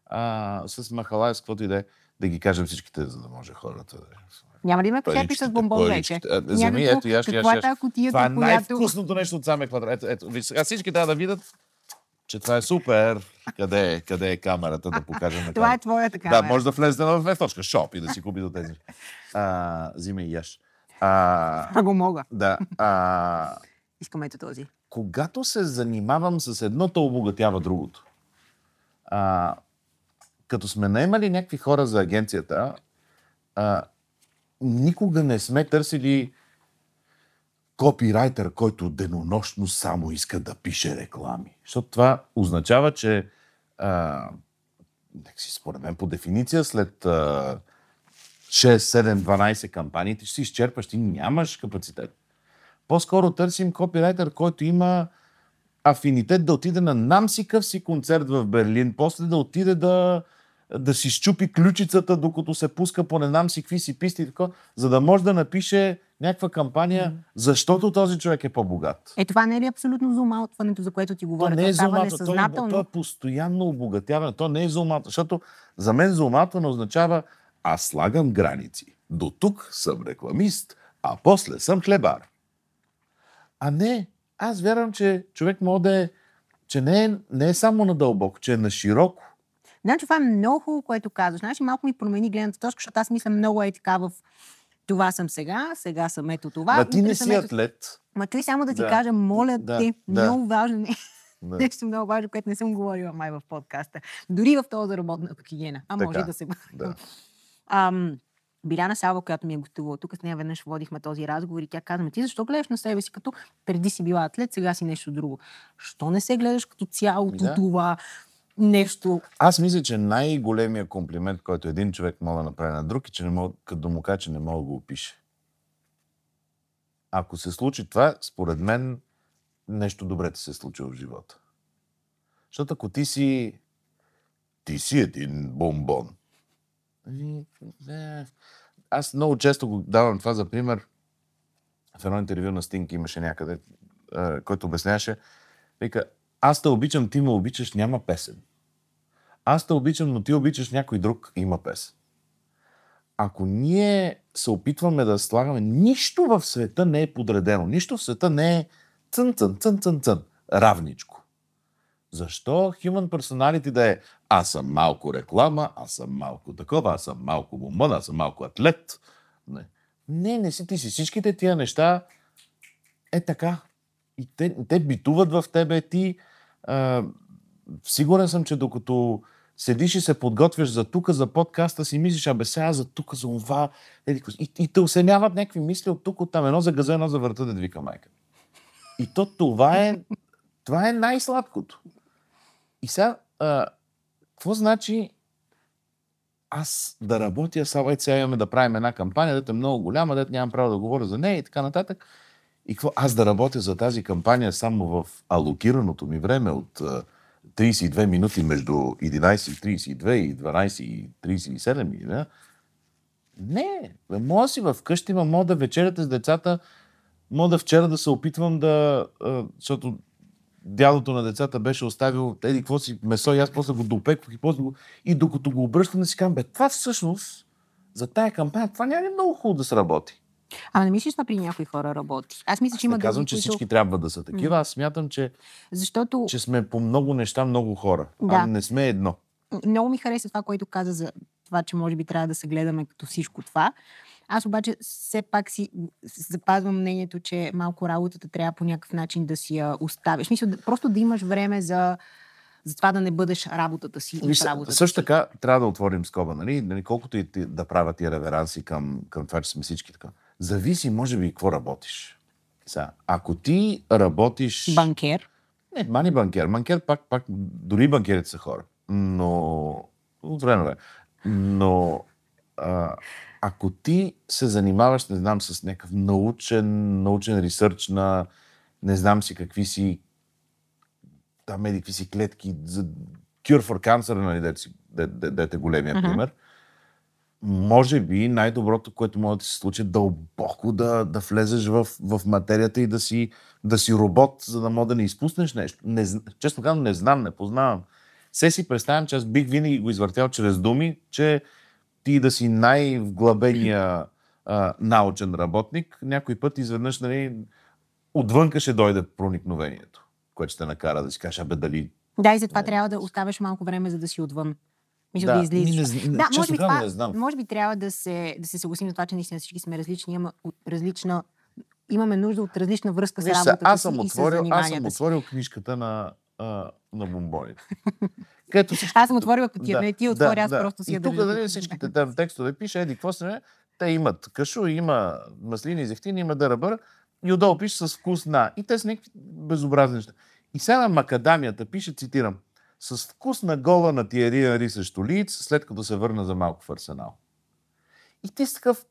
а, с махалай, с каквото и да е, да ги кажем всичките, за да може хората да... Няма ли ме похепиш с бомбон вече? Вземи, Някакво- ето, яш, яш, е яш. кутията, Това е най-вкусното нещо от самия квадрат. Ето, ето, виж, сега всички трябва да видят, че това е супер. Къде е, къде е камерата да покажем на *laughs* Това е твоята Да, камера. може да влезете на F. Shop и да си купите тези. А, взимай и яш. А, Ако мога. да. А, *laughs* Искам ето този. когато се занимавам с едното, обогатява другото. А, като сме наемали някакви хора за агенцията, а, никога не сме търсили копирайтер, който денонощно само иска да пише реклами. Защото това означава, че а, някакси, според мен по дефиниция, след а, 6, 7, 12 кампании, ти ще си изчерпаш, ти нямаш капацитет. По-скоро търсим копирайтер, който има афинитет да отиде на намси къв си концерт в Берлин, после да отиде да, да си щупи ключицата, докато се пуска по не знам си какви си писти, и така, за да може да напише някаква кампания, защото този човек е по-богат. Е, това не е ли абсолютно зумаутването, за което ти То говоря? не е зумато, то, е, то е постоянно обогатяване. То не е зумато, защото за мен зуматване означава аз слагам граници. До тук съм рекламист, а после съм хлебар. А не, аз вярвам, че човек може да е, че не е, не е само надълбоко, че е на широко. Значи това е много хубаво, което казваш. Значи малко ми промени гледната точка, защото аз мисля много е така в това съм сега, сега съм ето това. Да, ти не си ето- атлет. Ма чуй само да ти Да. кажа, моля Да, те, да. много важно е. Да. Нещо много важно, което не съм говорила май в подкаста. Дори в този за работната хигиена. А може Така, и да се... Да. Ам, Биляна Сава, която ми е гостувала тук, с нея веднъж водихме този разговор и тя каза, «Ма ти защо гледаш на себе си като преди си била атлет, сега си нещо друго? Що не се гледаш като цялото Да. това нещо? Аз мисля, че най-големия комплимент, който един човек може да направи на друг, е, че не мога, като му каже, че не мога да го опише. ако се случи това, според мен нещо добре ти се е случило в живота. Защото ако ти си ти си един бомбон. Аз много често го давам това за пример. В едно интервю на Стинг имаше някъде, който обясняваше. Вика, аз те обичам, ти ме обичаш, няма песен. Аз те обичам, но ти обичаш някой друг, има песен. Ако ние се опитваме да слагаме, нищо в света не е подредено. Нищо в света не е цън, цън, цън, цън, цън, равничко. Защо Human Personality да е аз съм малко реклама, аз съм малко такова, аз съм малко бомбон, аз съм малко атлет. Не, не, не си ти си. Всичките тия неща е така. И те, те битуват в тебе. Ти, а, сигурен съм, че докато седиш и се подготвяш за тука, за подкаста си, мислиш, абе сега за тука, за това. И, и те осеняват някакви мисли от тук, от там. Едно за газа, едно за врата, да вика майка. И то това е, това е най-сладкото. И сега, а, какво значи аз да работя, сега, сега имаме да правим една кампания, дете е много голяма, дете нямам право да говоря за нея и така нататък. И какво? Аз да работя за тази кампания само в алокираното ми време от а, 32 минути между 11.32 и 12.37 да? Не, мога си вкъщи, мога да вечеряте с децата, мога да вчера да се опитвам да, защото дядото на децата беше оставил еди какво си месо и аз после го допеквах и после го... И докато го обръщам да си казвам, бе, това всъщност за тая кампания, това няма ли много хубаво да се работи? Ама не мислиш, при някои хора работи. Аз мисля, че има Не казвам, че които... всички трябва да са такива. Аз смятам, че, Защото че сме по много неща много хора. Да. А не сме едно. много ми хареса това, което каза за това, че може би трябва да се гледаме като всичко това. Аз обаче все пак си запазвам мнението, че малко работата трябва по някакъв начин да си я оставиш. Мисля, просто да имаш време за, за това да не бъдеш работата си и Виж, работата също си. така трябва да отворим скоба, нали? нали колкото и ти да правят тия реверанси към, към това, че сме всички така. Зависи, може би, какво работиш. Сега, ако ти работиш... Банкер. Не, мани банкер. Банкер пак, пак, дори банкерите са хора. Но, от време. Но, а, ако ти се занимаваш, не знам, с някакъв научен, научен ресърч на не знам си какви си там еди какви си клетки за Cure for Cancer, нали, дете, си- де- де- дете големия Мгм. пример, може би най-доброто, което може да се случи, е дълбоко да, да влезеш в, в материята и да си, да си робот, за да мога да не изпуснеш нещо. Не, честно казвам, не знам, не познавам. Се си представям, че аз бих винаги го извъртял чрез думи, че ти да си най-вглъбения а, научен работник, някой път изведнъж нали, отвънка ще дойде проникновението, което ще накара да си кажеш, абе дали... Да, и затова трябва да оставяш малко време, за да си отвън. Мисля да, излизаш. не, зн- Да, може би, това, не знам. може би трябва да се, да се съгласим за това, че наистина всички сме различни, от различна, имаме нужда от различна връзка с Виж работата аз си съм, и с отворил, аз съм отворил книжката на, а, на бомбоните. *laughs* Където всички... Аз съм отворила кутия, не ти отворя, аз просто си И я тук, нали, всичките там текстове пише, еди, какво се те имат кашу, има маслини, зехтини, има дърбър и отдолу пише с вкус на. И те са някакви безобразни неща. И сега на макадамията пише, цитирам, с вкус на гола на Тиери Ри срещу Лиц, след като се върна за малко в Арсенал. И ти си такъв,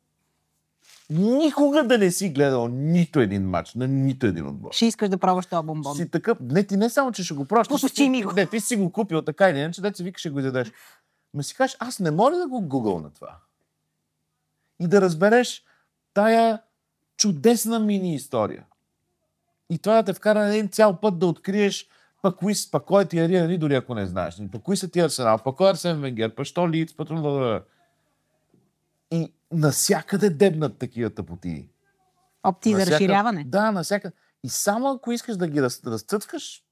никога да не си гледал нито един матч на нито един отбор. Ще искаш да пробваш този бомбон. Си такъв, не, ти не само, че ще го пробваш, ти Пусти си- ми го. Не, ти си го купил така или иначе, да си викаш, ще го изядеш. Ма си кажеш, аз не мога да го гугъл на това. И да разбереш тая чудесна мини история. И това да те вкара на един цял път да откриеш пък кои, пък кой е тия Риари, дори ако не знаеш. Пък кои са тия Арсенал, пък кой е Арсен Венгер, пък що Лиц, пък... Насякъде дебнат такива тъпоти. Опции за разширяване. Да, насякъде. И само ако искаш да ги раз, разцъткаш,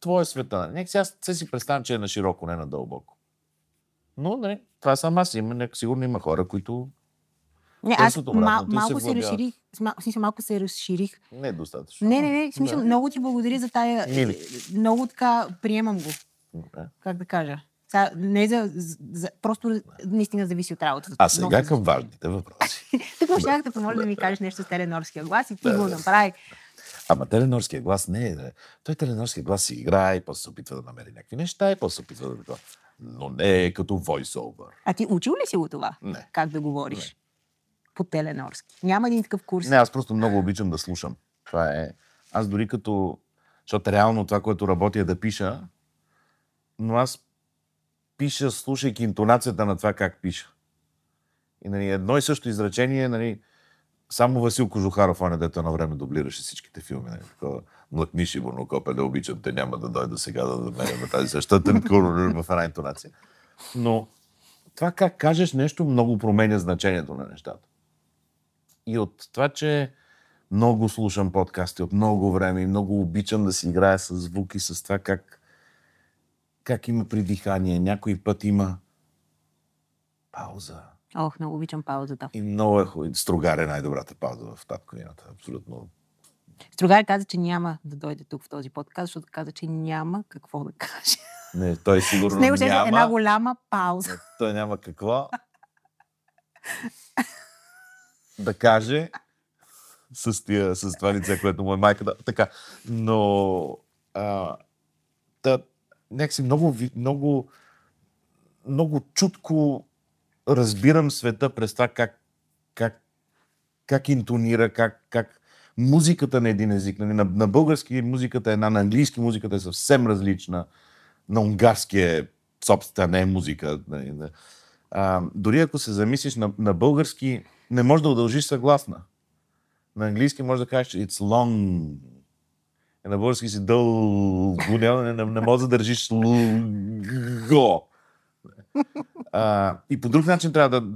твоя света. Нека сега се си представям, че е на широко, не на дълбоко. Но, не, това съм аз. Има, сигурно има хора, които Не, аз Търсят мал, се малко се вглъбяват. разширих. мал- смисъл, малко се разширих. не е достатъчно. Не, не, не. Смисъл, Да. много ти благодаря за тая. Мили. Много така приемам го. Да. Как да кажа? Сега, не за, за, просто наистина зависи от работата. А сега се към важните въпроси. *laughs* Тук щях да помоля да ми кажеш нещо с теленорския глас и ти го направи. Ама теленорския глас не е. Той теленорския глас си играе, и после се опитва да намери някакви неща и после се опитва да. Но не е като voice-over. А ти учил ли си го това? Не. Как да говориш? по теленорски. Няма един такъв курс. Не, аз просто много обичам да слушам. Това е. Аз дори като. Защото реално това, което работя е да пиша, но аз пиша, слушайки интонацията на това как пиша. И нали, едно и също изречение, нали, само Васил Кожухаров, а не дето на време дублираше всичките филми. Нали, такова, млъкниш и Борнокопе, да обичам те, няма да дойда сега да намерим тази същата *laughs* в една интонация. Но това как кажеш нещо много променя значението на нещата. И от това, че много слушам подкасти от много време и много обичам да си играя с звук и с това как, как има придихание. Някой път има пауза. Ох, много обичам паузата. И много е хубаво. Стругар е най-добрата пауза в татковината. Абсолютно. Стругар каза, че няма да дойде тук в този подкаст, защото каза, че няма какво да каже. Не, той сигурно С него ще е няма. една голяма пауза. Той няма какво да каже с, тия, с това лице, което му е майката. Така. Но а, някакси много, много, много чутко разбирам света през това как, как, как интонира, как, как музиката на един език. Нали, На, на български музиката е една, на английски музиката е съвсем различна, на унгарски е собствена, не е музика. Нали, а, дори ако се замислиш на, на български, не можеш да удължиш съгласна. На английски можеш да кажеш it's long. И на български си дълго, не, не, не можеш да държиш го. А, и по друг начин трябва да,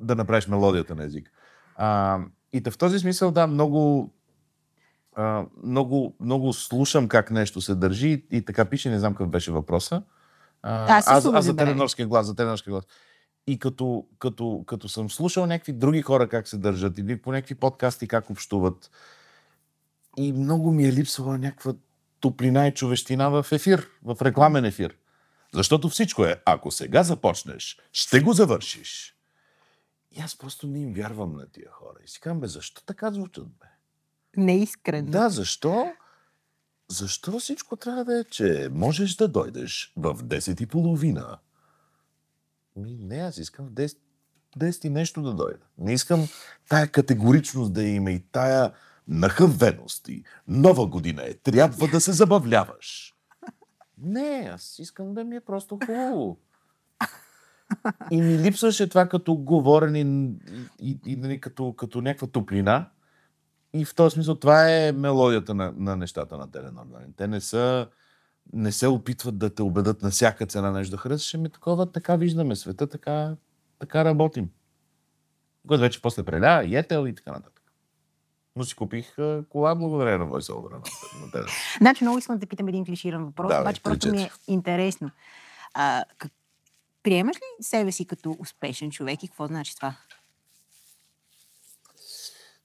да направиш мелодията на език. А, и да в този смисъл, да, много, а, много, много слушам как нещо се държи и, и така пише, не знам какъв беше въпроса. А, също аз, за теленорския глас, за теленорския глас. И като, като, като съм слушал някакви други хора как се държат или по някакви подкасти как общуват, и много ми е липсвала някаква топлина и човещина в ефир, в рекламен ефир. Защото всичко е, ако сега започнеш, ще го завършиш. И аз просто не им вярвам на тия хора. И си казвам, бе, защо така звучат, бе? Неискрено. Да, защо? Защо всичко трябва да е, че можеш да дойдеш в 10 и половина? Ми, не, аз искам в 10, 10 и нещо да дойда. Не искам тая категоричност да има и тая нахъвеност и нова година е. Трябва да се забавляваш. Не, аз искам да ми е просто хубаво. И ми липсваше това като говорене и, и, и нали, като, като някаква топлина. И в този смисъл това е мелодията на, на нещата на Теленор. нали. Те не са не се опитват да те убедат на всяка цена нещо да харесаш, ами такова, така виждаме света, така, така работим. Което вече после преля, и етел и така нататък. Но си купих а, кола благодарение на VoiceOver на. Значи много искам да питам един клиширан въпрос, Давай, обаче просто ми е интересно. А, как... Приемаш ли себе си като успешен човек и какво значи това?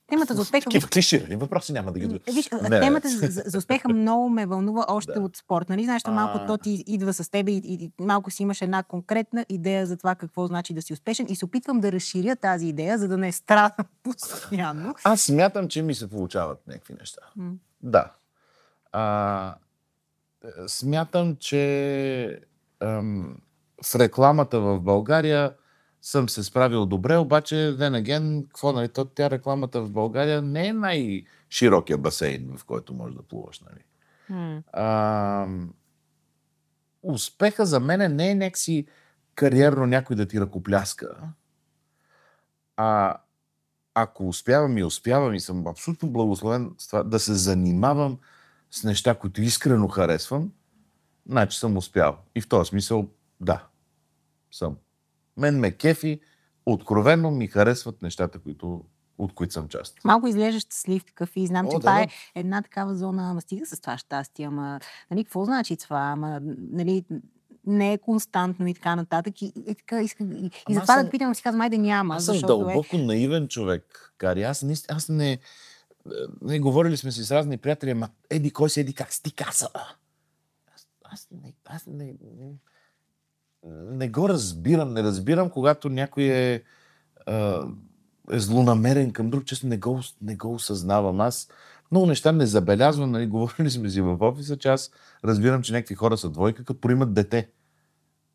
Темата за успеха... Такива клиширани въпроси няма да ги... Виж, Не, темата за, за- успеха *laughs* много ме вълнува още Да. от спорт. Нали? Знаеш, малко то ти идва с теб и, и, и малко си имаш една конкретна идея за това какво значи да си успешен и се опитвам да разширя тази идея, за да не страдам *laughs* постоянно. Аз смятам, че ми се получават някакви неща. М. Да. А, е, смятам, че ам, в рекламата в България съм се справил добре, обаче then again, какво нали, то, тя рекламата в България не е най-широкия басейн, в който можеш да плуваш. Нали. М. А, успеха за мен не е някакси кариерно някой да ти ръкопляска, а ако успявам и успявам и съм абсолютно благословен с това да се занимавам с неща, които искрено харесвам, значи съм успял. И в този смисъл, да, съм. Мен ме кефи, откровенно ми харесват нещата, които, от които съм част. Малко изглеждаш щастлив такъв и знам, О, че да, това да. е една такава зона, ама стига с това щастие, ама нали, какво значи това, ама нали, не е константно и така нататък. И, и, така, и, и затова да съм- те питам, си казвам, айде няма, Аз съм е... дълбоко наивен човек, Кари. Аз, не, аз не, не говорили сме си с разни приятели, ама еди кой си, еди как си ти каза. Аз, аз, не, аз не, не, не го разбирам. Не разбирам, когато някой е, е злонамерен към друг, често не го, не го осъзнавам. Аз много неща не забелязвам. Нали, *laughs* говорили сме си в офиса, че аз разбирам, че някакви хора са двойка, като поимат дете.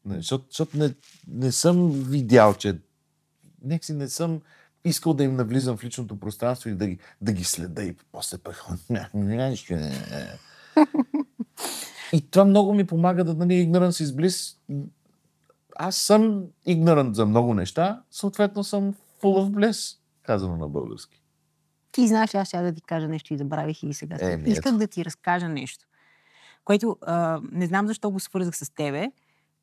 Нали, Защото, защото не, не съм видял, че някакси не съм искал да им навлизам в личното пространство и да ги, да ги следа и после пък... *laughs* И това много ми помага да нали, is bliss. Аз съм игнорант за много неща, съответно съм full of bliss, казано на български. Ти знаеш, аз сега да ти кажа нещо и забравих и сега. Е, Исках да ти разкажа нещо, което а, не знам защо го свързах с тебе.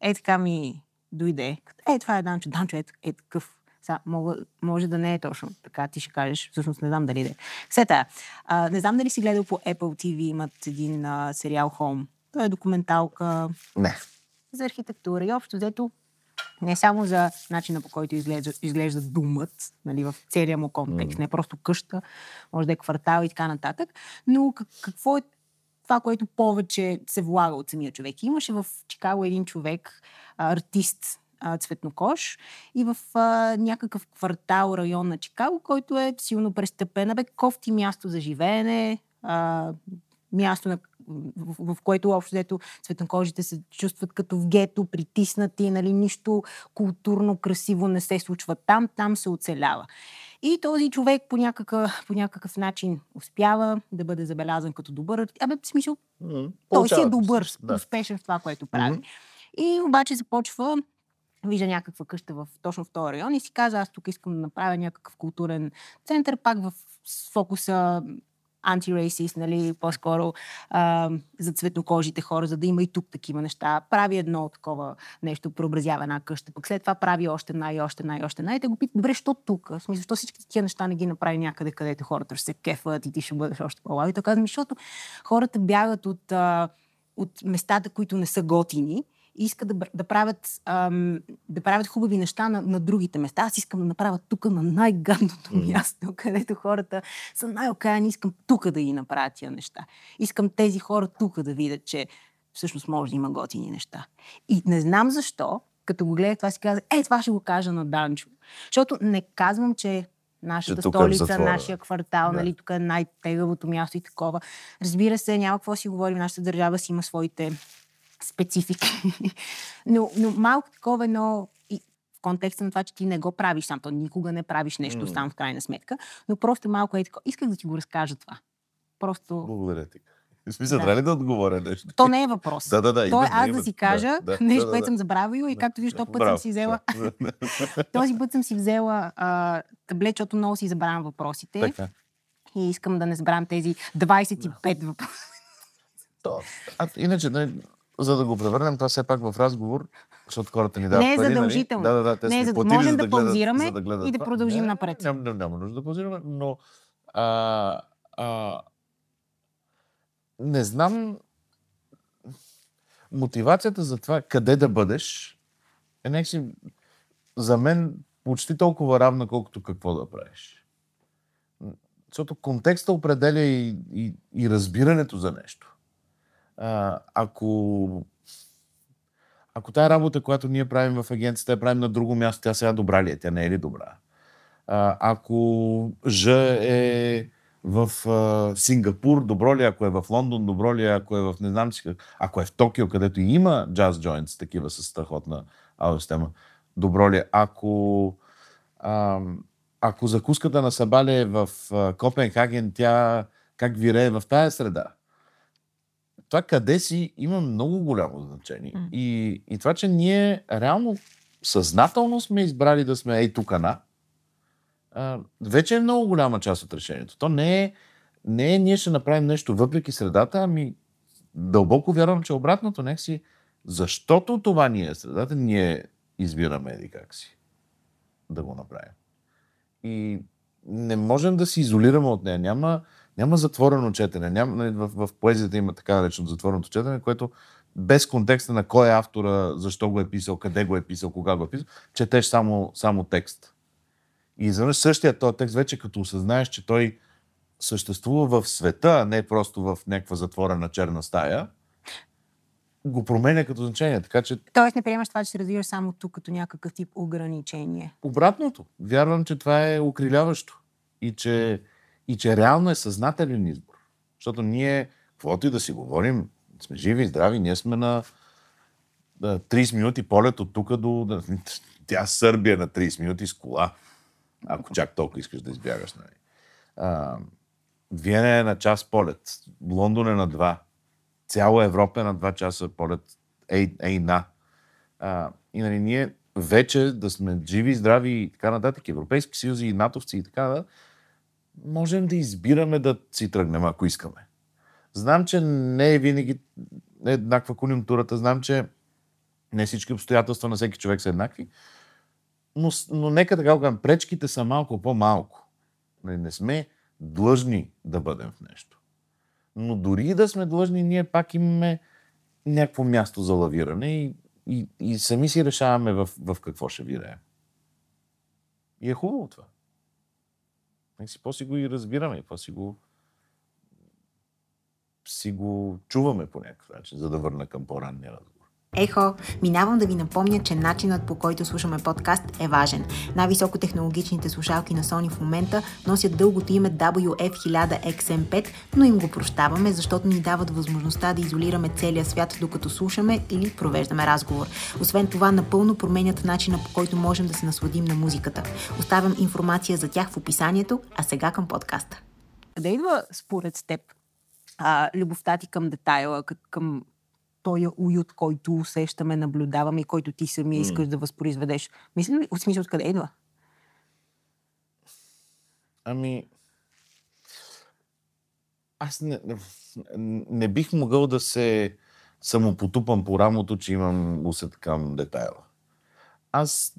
Е, така ми дойде. Е, това е Данчо. Данчо е, е такъв. Сега, мога, може да не е точно така, ти ще кажеш. Всъщност не знам дали да е. Все тая. А, не знам дали си гледал по Apple TV, имат един а, сериал Home. Той е документалка Не. За архитектура и общо взето не само за начина по който изглежда, изглежда думът, нали, в целия му контекст, Мгм. не просто къща, може да е квартал и така нататък, но как, какво е това, което повече се влага от самия човек. Имаше в Чикаго един човек, артист, цветнокош и в а, някакъв квартал, район на Чикаго, който е силно престъпен. Бе, кофти място за живеене, а, място, на, в, в което общо взето цветнокожите се чувстват като в гето, притиснати, нали, нищо културно красиво не се случва там, там се оцелява. И този човек по някакъв, по някакъв начин успява да бъде забелязан като добър. Абе, в смисъл, той си е добър, Да. успешен в това, което прави. Мгм. И обаче започва, вижда някаква къща в, точно в този район и си каза, аз тук искам да направя някакъв културен център, пак в фокуса антирейсист, нали, по-скоро а, за цветнокожите хора, за да има и тук такива неща. Прави едно такова нещо, преобразява една къща, пък след това прави още една и още една и още една. И те го питат, добре, що тук? В смисъл, защо всички такива неща не ги направи някъде, където хората ще се кефат и ти ще бъдеш още по-лави. И той каза, ми, защото хората бягат от, а, от местата, които не са готини и искат да, да, правят, ам, да правят хубави неща на, на другите места. Аз искам да направя тук на най-гадното Мгм. място, *laughs* където хората са най-окаяни. Искам тук да ги направя тия неща. Искам тези хора тук да видят, че всъщност може да има готини неща. И не знам защо, като го гледах това си казах, е, това ще го кажа на Данчо. Защото не казвам, че нашата Че е столица, затвора, нашия квартал, да. нали, тук е най-тегавото място и такова. Разбира се, няма какво си говорим, нашата държава си има своите специфики. *laughs* но, но малко такова едно и в контекста на това, че ти не го правиш сам, то никога не правиш нещо сам в крайна сметка, но просто малко е такова. Исках да ти го разкажа това. Просто Благодаря ти. В смисъл, Да. трябва ли да отговоря нещо? то не е въпрос. *laughs* Да, да, да. То е аз да си кажа Да, *laughs* да, нещо, да, което да. съм забравила и Да. както виж, този път Браво. съм си взела, Да. този път съм си взела а, таблет, защото много си забравям въпросите Така. и искам да не забравям тези 25 въпроса. То, а, иначе, не, за да го превърнем това все пак в разговор, защото хората ни дават Не е пари, нали? задължително. Да, да, да, те Не е ни зад- платили, можем за да паузираме да гледат и да това. продължим не, напред. Няма, няма, няма нужда да паузираме, но а, а, не знам мотивацията за това къде да бъдеш е някакси за мен почти толкова равна, колкото какво да правиш. Защото контекста определя и, и, и разбирането за нещо. Ако ако тая работа, която ние правим в агенцията, я правим на друго място, тя сега добра ли е? Тя не е ли добра? А, ако Ж е в а, Сингапур, добро ли е? Ако е в Лондон, добро ли е? Ако е в не знам си как. Ако е в Токио, където има джаз joints, такива с страхотна аудиосистема, добро ли е? Ако, а, ако закуската на Сабале е в а, Копенхаген, тя как вирее в тая среда? Това къде си има много голямо значение. М. И, и това, че ние реално съзнателно сме избрали да сме ей тук на, а, вече е много голяма част от решението. То не е, не е ние ще направим нещо въпреки средата, ами дълбоко вярвам, че обратното си, защото това ни е средата, ние избираме еди как си да го направим. И не можем да се изолираме от нея. Няма, няма затворено четене. Няма, нали, в, в поезията има така наречено затвореното четене, което без контекста на кой е автора, защо го е писал, къде го е писал, кога го е писал, четеш само, само текст. И изведнъж същия този текст, вече като осъзнаеш, че той съществува в света, а не просто в някаква затворена черна стая, го променя като значение. Така че Тоест не приемаш това, че се развиваш само тук като някакъв тип ограничение. обратното. Вярвам, че това е укриляващо. И че, и че реално е съзнателен избор. Защото ние, каквото и да си говорим, сме живи и здрави, ние сме на да, 30 минути полет от тук до... *laughs* Тя Сърбия на 30 минути с кола. ако чак толкова искаш да избягаш. Нали. Виена е на час полет, Лондон е на два, цяла Европа е на два часа полет, ей, ей на. А, и нали, ние вече да сме живи, здрави и така нататък, Европейски съюзи и натовци и така нататък, можем да избираме да си тръгнем, ако искаме. Знам, че не е винаги еднаква конюнктурата, знам, че не всички обстоятелства на всеки човек са еднакви, но, но нека така го пречките са малко по-малко. Не, сме длъжни да бъдем в нещо. Но дори да сме длъжни, ние пак имаме някакво място за лавиране и, и, и сами си решаваме в, в какво ще виреем. И е хубаво това. Нека си по-си го и разбираме, по-си го си го чуваме по някакъв начин, за да върна към по-ранния разговор. Ехо, минавам да ви напомня, че начинът по който слушаме подкаст е важен. Най-високотехнологичните слушалки на Sony в момента носят дългото име WF1000XM5, но им го прощаваме, защото ни дават възможността да изолираме целия свят, докато слушаме или провеждаме разговор. Освен това, напълно променят начина по който можем да се насладим на музиката. Оставям информация за тях в описанието, а сега към подкаста. Къде идва според теб а, любовта ти към детайла, към този уют, който усещаме, наблюдаваме и който ти самия искаш mm. да възпроизведеш. Мисли ли, от смисъл, откъде идва? Ами, аз не, не бих могъл да се самопотупам по рамото, че имам усет към детайла. Аз,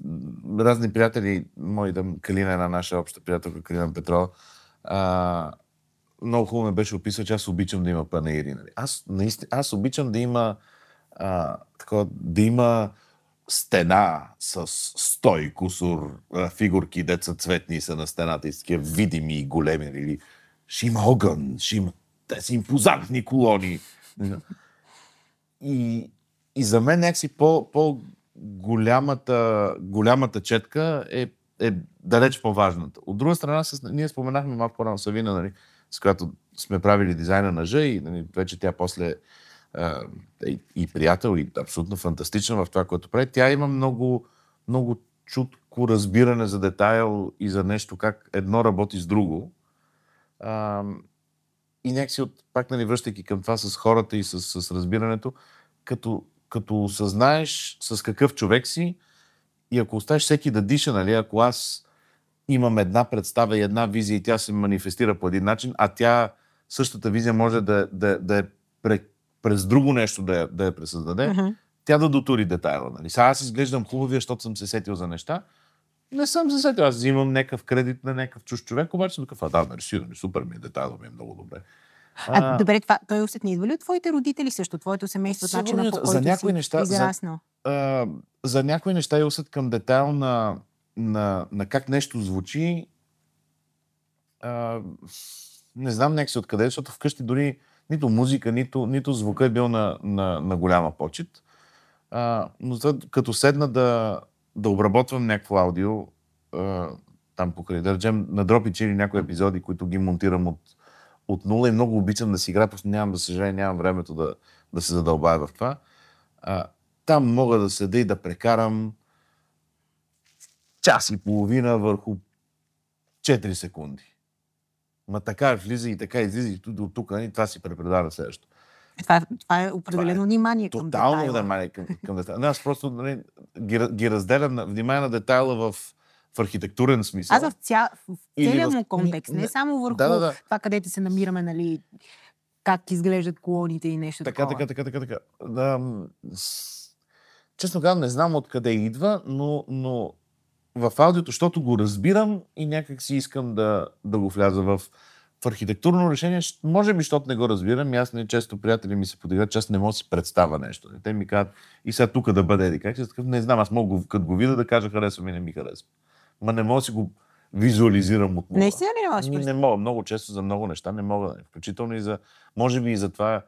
разни приятели, мои да Калина, една наша обща приятелка, Калина Петрова, а, много хубаво ме беше описал, че аз обичам да има панаири. Нали? Аз, наистина, аз обичам да има а, такова, да има стена с стой кусор фигурки, деца цветни са на стената и такива видими и големи. Или нали? ще има огън, ще има тези импозантни колони. И, и за мен някакси по, по голямата, голямата четка е, е далеч по-важната. От друга страна, с, ние споменахме малко по-рано Савина, нали, с която сме правили дизайна на Ж и нали, вече тя после а, и, и приятел, и абсолютно фантастична в това, което прави. Тя има много, много чутко разбиране за детайл и за нещо, как едно работи с друго. А, и някакси от, пак нали, връщайки към това с хората и с, с разбирането, като, като осъзнаеш с какъв човек си и ако оставиш всеки да диша, нали, ако аз имам една представа и една визия и тя се манифестира по един начин, а тя същата визия може да, да, да е през друго нещо да я, да я пресъздаде, uh-huh. тя да дотури детайла. Нали? Сега аз изглеждам хубавия, защото съм се сетил за неща. Не съм се сетил. Аз взимам някакъв кредит на някакъв чуж човек, обаче съм такъв, а да, нарисуване, нали, супер ми е, детайла ми е много добре. А, а, добре, това, той усет не идва ли от твоите родители също, твоето семейство, начина по който за някои неща, за, а, за някои неща и усет към детайл на, на, на как нещо звучи. А, не знам някакси откъде, защото вкъщи дори нито музика, нито, нито звука е бил на, на, на голяма почет. А, но за, като седна да, да обработвам някакво аудио, а, там покрай, да речем, на Дропич или някои епизоди, които ги монтирам от, от нула и много обичам да си играя, просто нямам, да съжаление, нямам времето да, да се задълбая в това. А, там мога да седа и да прекарам час и половина върху 4 секунди. Ма така влиза и така излиза и до тук, нали, това си препредава следващото. Това, това е определено това е внимание към Тотално детайла. внимание към, към детайла. Аз просто нали, ги, ги разделям на внимание на детайла в, в архитектурен смисъл. Аз в, ця, в целия му контекст, не, не само върху да, да, да. това, където се намираме, нали, как изглеждат колоните и нещо така, такова. Така, така, така, така. Да, честно казвам, не знам откъде идва, но, но в аудиото, защото го разбирам и някак си искам да, да го вляза в, в архитектурно решение. Може би, защото не го разбирам. И аз не често приятели ми се подиграват, че аз не мога да си представя нещо. Те ми казват, и сега тук да бъде еди как си, такъв, не знам, аз мога като го видя да кажа харесва ми, не ми харесва. Ма не мога да си го визуализирам от Не си не можеш? Ми, не мога. Много често за много неща не мога. Включително и за... Може би и за това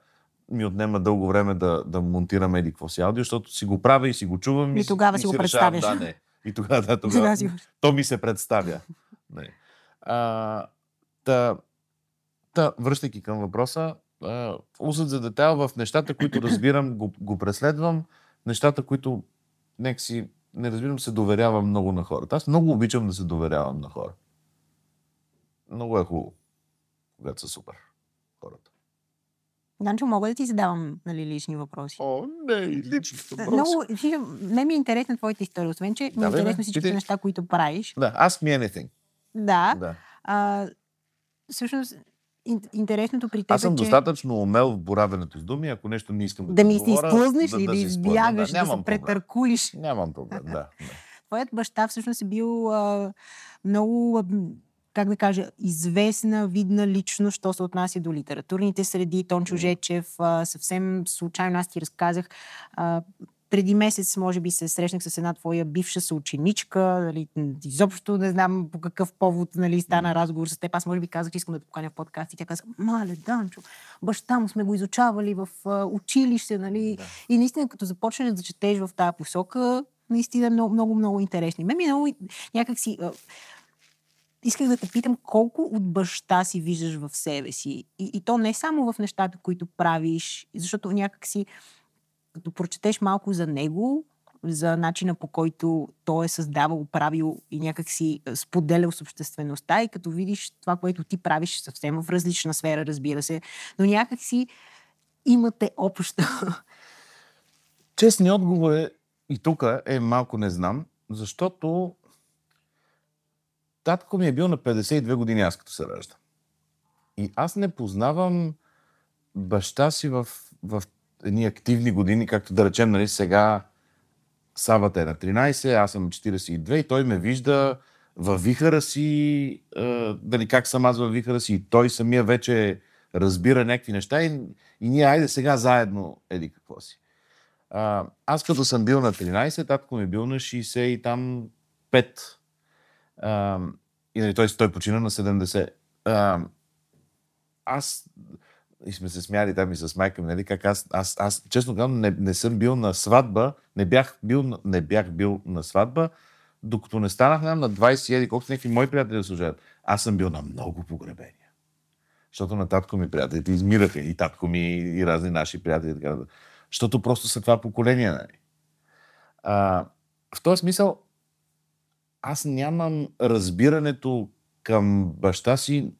ми отнема дълго време да, да монтирам еди какво си аудио, защото си го правя и си го чувам. И, и тогава и си го представяш. Да, не. И тогава, да, тогава, то ми се представя. Не. А, та, та, връщайки към въпроса, усът за детайл в нещата, които разбирам, го, го преследвам. Нещата, които нека си не разбирам, се доверявам много на хората. Аз много обичам да се доверявам на хора. Много е хубаво, когато са супер. Данчо, мога да ти задавам нали, лични въпроси? О, не, лични въпроси. Много, не ми е интересна твоята история, освен, че ми е интересно всички неща, които правиш. Да, ask me anything. Да. да. А, всъщност, интересното при теб Аз съм е, че... достатъчно умел в боравенето с думи, ако нещо не искам да Да ми се изплъзнеш да, или да, избягаш, да, да се претъркулиш. Нямам проблем, да. *laughs* да. Твоят баща всъщност е бил а, много, как да кажа, известна, видна личност, що се отнася до литературните среди. Тончо Жечев, съвсем случайно аз ти разказах, преди месец, може би, се срещнах с една твоя бивша съученичка. Нали, изобщо не знам по какъв повод нали, стана разговор с теб. Аз, може би, казах, че искам да те поканя в подкаст. И тя каза, мале, Данчо, баща му сме го изучавали в училище. Нали? Да. И наистина, като започнеш да четеш в тази посока, наистина много, много, много интересни. Ме ми много някакси... Исках да те питам колко от баща си виждаш в себе си. И, и то не само в нещата, които правиш, защото някакси като прочетеш малко за него, за начина по който той е създавал, правил и някак си споделял с обществеността и като видиш това, което ти правиш съвсем в различна сфера, разбира се, но някак си имате общо. Честният отговор е, и тук е малко не знам, защото татко ми е бил на 52 години, аз като се ражда. И аз не познавам баща си в, в едни активни години, както да речем, нали, сега Савата е на 13, аз съм 42 и той ме вижда във вихара си, е, дали как съм аз във вихара си и той самия вече разбира някакви неща и, и ние айде сега заедно еди какво си. А, аз като съм бил на 13, татко ми е бил на 60 и там 5. И нали, той, той почина на 70. А, аз и сме се смяли там и с майка ми, нали, как аз, аз, аз честно казвам, не, не съм бил на сватба, не бях бил, не бях бил на сватба, докато не станах на 20 еди, колкото някакви мои приятели да служат. Аз съм бил на много погребения. Защото на татко ми приятелите измираха и татко ми и разни наши приятели. Така, защото просто са това поколение. Нали. А, в този смисъл, аз нямам разбирането към баща си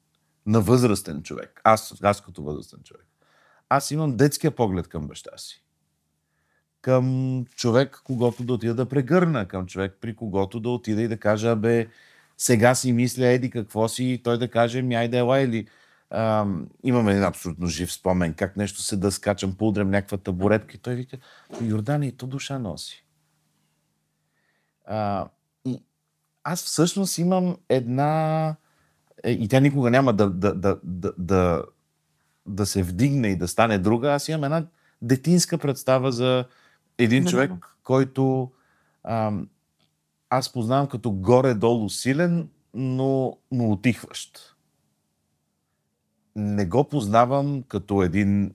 на възрастен човек. Аз, аз като възрастен човек. Аз имам детския поглед към баща си. Към човек, когато да отида да прегърна, към човек, при когото да отида и да кажа, бе, сега си мисля, еди какво си, и той да каже, ми айде ела или ам, имаме един абсолютно жив спомен, как нещо се да скачам, поудрям някаква табуретка и той вика, Йордани, то душа носи. А, аз всъщност имам една е, и тя никога няма да, да, да, да, да, да се вдигне и да стане друга. Аз имам една детинска представа за един човек, който ам, аз познавам като горе-долу силен, но, но отихващ. Не го познавам като един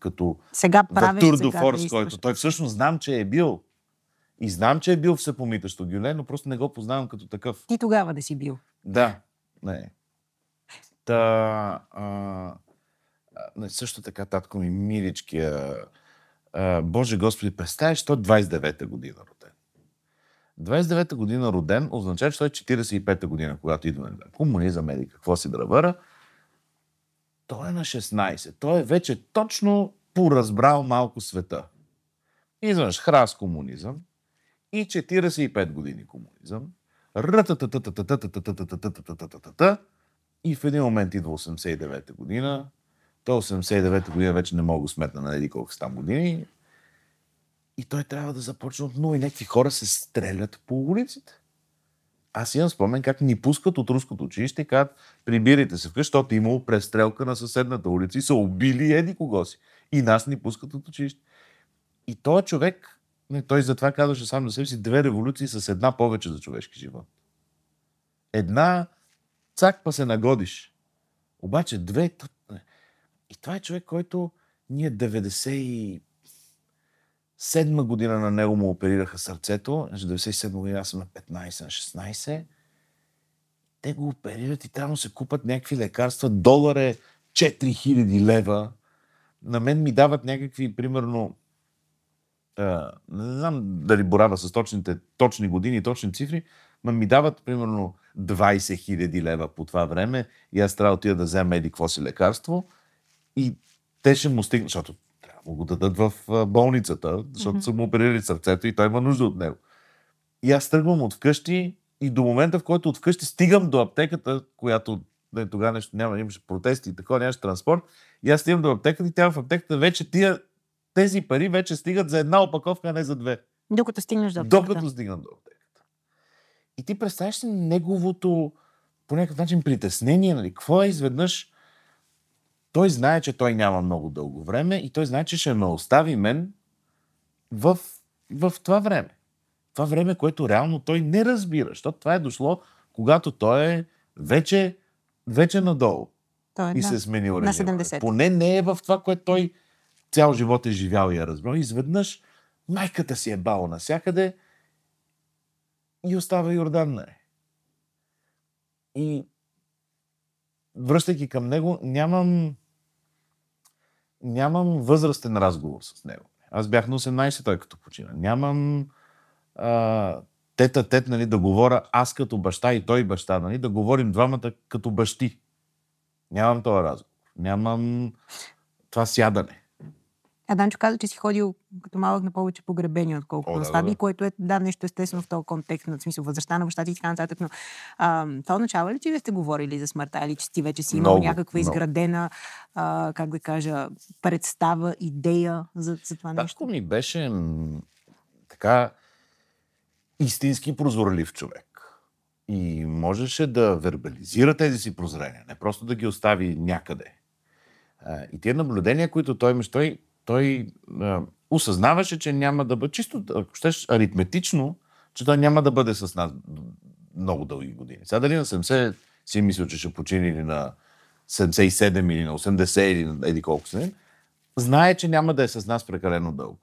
като сега правиш, Тур до Форс, който той всъщност знам, че е бил. И знам, че е бил всепомитащо гюле, но просто не го познавам като такъв. Ти тогава да си бил. Да. Не. Та, а, а, също така, татко ми, миличкия, а, Боже Господи, представяш, той 29-та година роден. 29-та година роден означава, че той е 45-та година, когато идва на комунизъм, еди какво си дръвъра. Той е на 16. Той е вече точно поразбрал малко света. Изведнъж храс комунизъм и 45 години комунизъм и в един момент идва 89-та година. Той 89-та година вече не мога да сметна на еди колко там години. И той трябва да започне от нула и някакви хора се стрелят по улиците. Аз имам спомен как ни пускат от руското училище и казват, прибирайте се вкъщи, защото имало престрелка на съседната улица и са убили еди кого си. И нас ни пускат от училище. И този човек той затова казваше сам на себе си две революции с една повече за човешки живот. Една, цак па се нагодиш. Обаче две... И това е човек, който ние 97 година на него му оперираха сърцето, значи 97 година аз съм на 15, на 16. Те го оперират и трябва да се купат някакви лекарства. Долар е 4000 лева. На мен ми дават някакви, примерно, а, не знам дали боравя с точните, точни години, точни цифри, но ми дават примерно 20 хиляди лева по това време и аз трябва да отида да взема еди какво си лекарство и те ще му стигнат, защото трябва да го дадат в болницата, защото mm-hmm. са му оперирали сърцето и той има нужда от него. И аз тръгвам от вкъщи и до момента, в който от вкъщи стигам до аптеката, която не, тогава нещо няма, имаше протести и такова, нямаше транспорт. И аз стигам до аптеката и тя в аптеката вече тия, тези пари вече стигат за една опаковка, а не за две. Докато стигнеш до аптеката. Докато стигнам до аптеката. И ти представяш ли неговото по някакъв начин притеснение, нали? Какво е изведнъж? Той знае, че той няма много дълго време и той знае, че ще ме остави мен в, в това време. Това време, което реално той не разбира, защото това е дошло, когато той е вече вече надолу. Той, и да. се е сменил На режима. 70. Поне не е в това, което той цял живот е живял и е разбрал. Изведнъж майката си е бал насякъде и остава Йордан на е. И връщайки към него, нямам нямам възрастен разговор с него. Аз бях на 18, той като почина. Нямам а, тета тет, нали, да говоря аз като баща и той баща, нали, да говорим двамата като бащи. Нямам този разговор. Нямам това сядане. А Данчо каза, че си ходил като малък на повече погребения, отколкото О, на да, сватби, да. което е да, нещо естествено в този контекст, на смисъл възрастта на бащата и така нататък. Но а, това означава ли, че вие сте говорили за смъртта или че ти вече си имал Много, някаква много. изградена, а, как да кажа, представа, идея за, за това нещо? Татко ми беше м, така истински прозорлив човек. И можеше да вербализира тези си прозрения, не просто да ги остави някъде. А, И тия наблюдения, които той имаше, той, той а, осъзнаваше, че няма да бъде, чисто, ако щеш, аритметично, че той няма да бъде с нас много дълги години. Сега дали на 70 си мислил, че ще почине или на 77 или на 80 или на еди колко си, знае, че няма да е с нас прекалено дълго.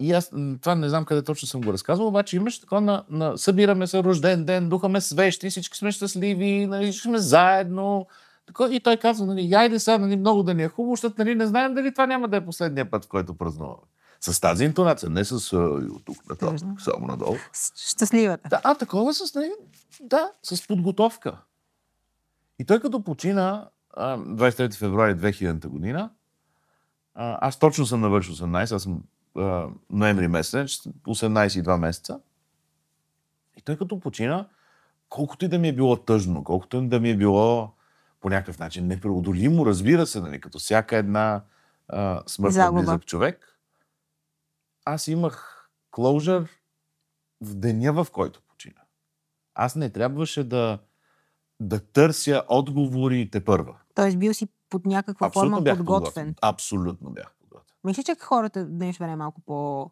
И аз това не знам къде точно съм го разказвал, обаче имаше такова на, на събираме се рожден ден, духаме свещи, всички сме щастливи, нали, сме заедно. И той казва, нали, айде сега, нали, много да ни е хубаво, защото нали, не знаем дали това няма да е последния път, в който празнуваме. С тази интонация, не с от тук нататък, Точно. само надолу. Щастливата. Да, а такова с нали, да, с подготовка. И той като почина а, 23 февруари 2000 година, а, аз точно съм навършил 18, аз съм а, ноември месец, 18 и 2 месеца. И той като почина, колкото и да ми е било тъжно, колкото и да ми е било по някакъв начин непреодолимо, разбира се, нали, като всяка една а, смърт на близък човек, аз имах closure в деня, в който почина. Аз не трябваше да, да търся отговорите първа. Тоест бил си под някаква Абсолютно форма бях подготвен. Абсолютно бях подготвен. Мисля, че хората в днешно време малко по...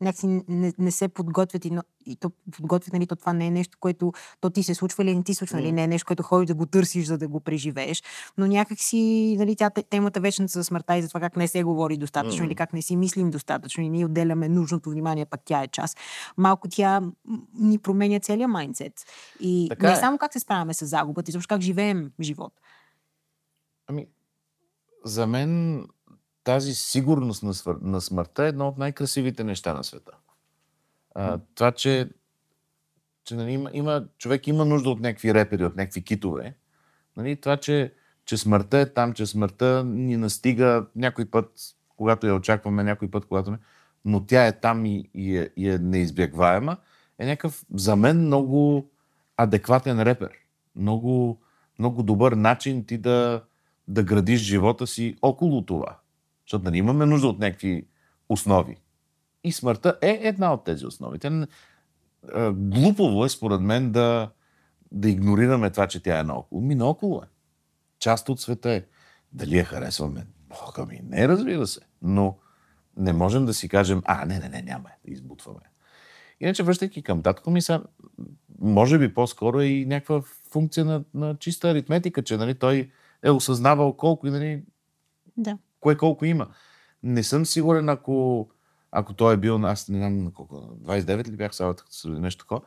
Някакси не, не се подготвят и, но- и то подготвят, нали, то това не е нещо, което то ти се случва или не ти случва, нали, не е нещо, което ходиш да го търсиш, за да го преживееш, но някакси, нали, тя те- темата вечна за смъртта и за това как не се говори достатъчно М. или как не си мислим достатъчно и ние отделяме нужното внимание, пък тя е част. Малко тя ни променя целия майндсет. И Така не е. само как се справяме с загубата, изобщо как живеем живот. Ами, за мен тази сигурност на, свър... на смъртта е едно от най-красивите неща на света. А, това, че, че нали, има, има, човек има нужда от някакви репери, от някакви китове. Нали, това, че, че смъртта е там, че смъртта ни настига някой път, когато я очакваме, някой път, когато но тя е там и, и, е, и е неизбягваема, е някакъв за мен много адекватен репер. Много, много добър начин ти да, да градиш живота си около това. Защото нали, имаме нужда от някакви основи. И смъртта е една от тези основи. Тя, глупово е, според мен, да, да игнорираме това, че тя е наоколо. Ми наоколо е. Част от света е. Дали я харесваме? Бога ми, не, разбира се. Но не можем да си кажем, а, не, не, не, няма да избутваме. Иначе, връщайки към татко ми, са, може би по-скоро е и някаква функция на, на чиста аритметика, че нали, той е осъзнавал колко и нали, Да. Кое колко има. Не съм сигурен, ако, ако той е бил, аз не знам на колко, 29 ли бях сега, нещо такова,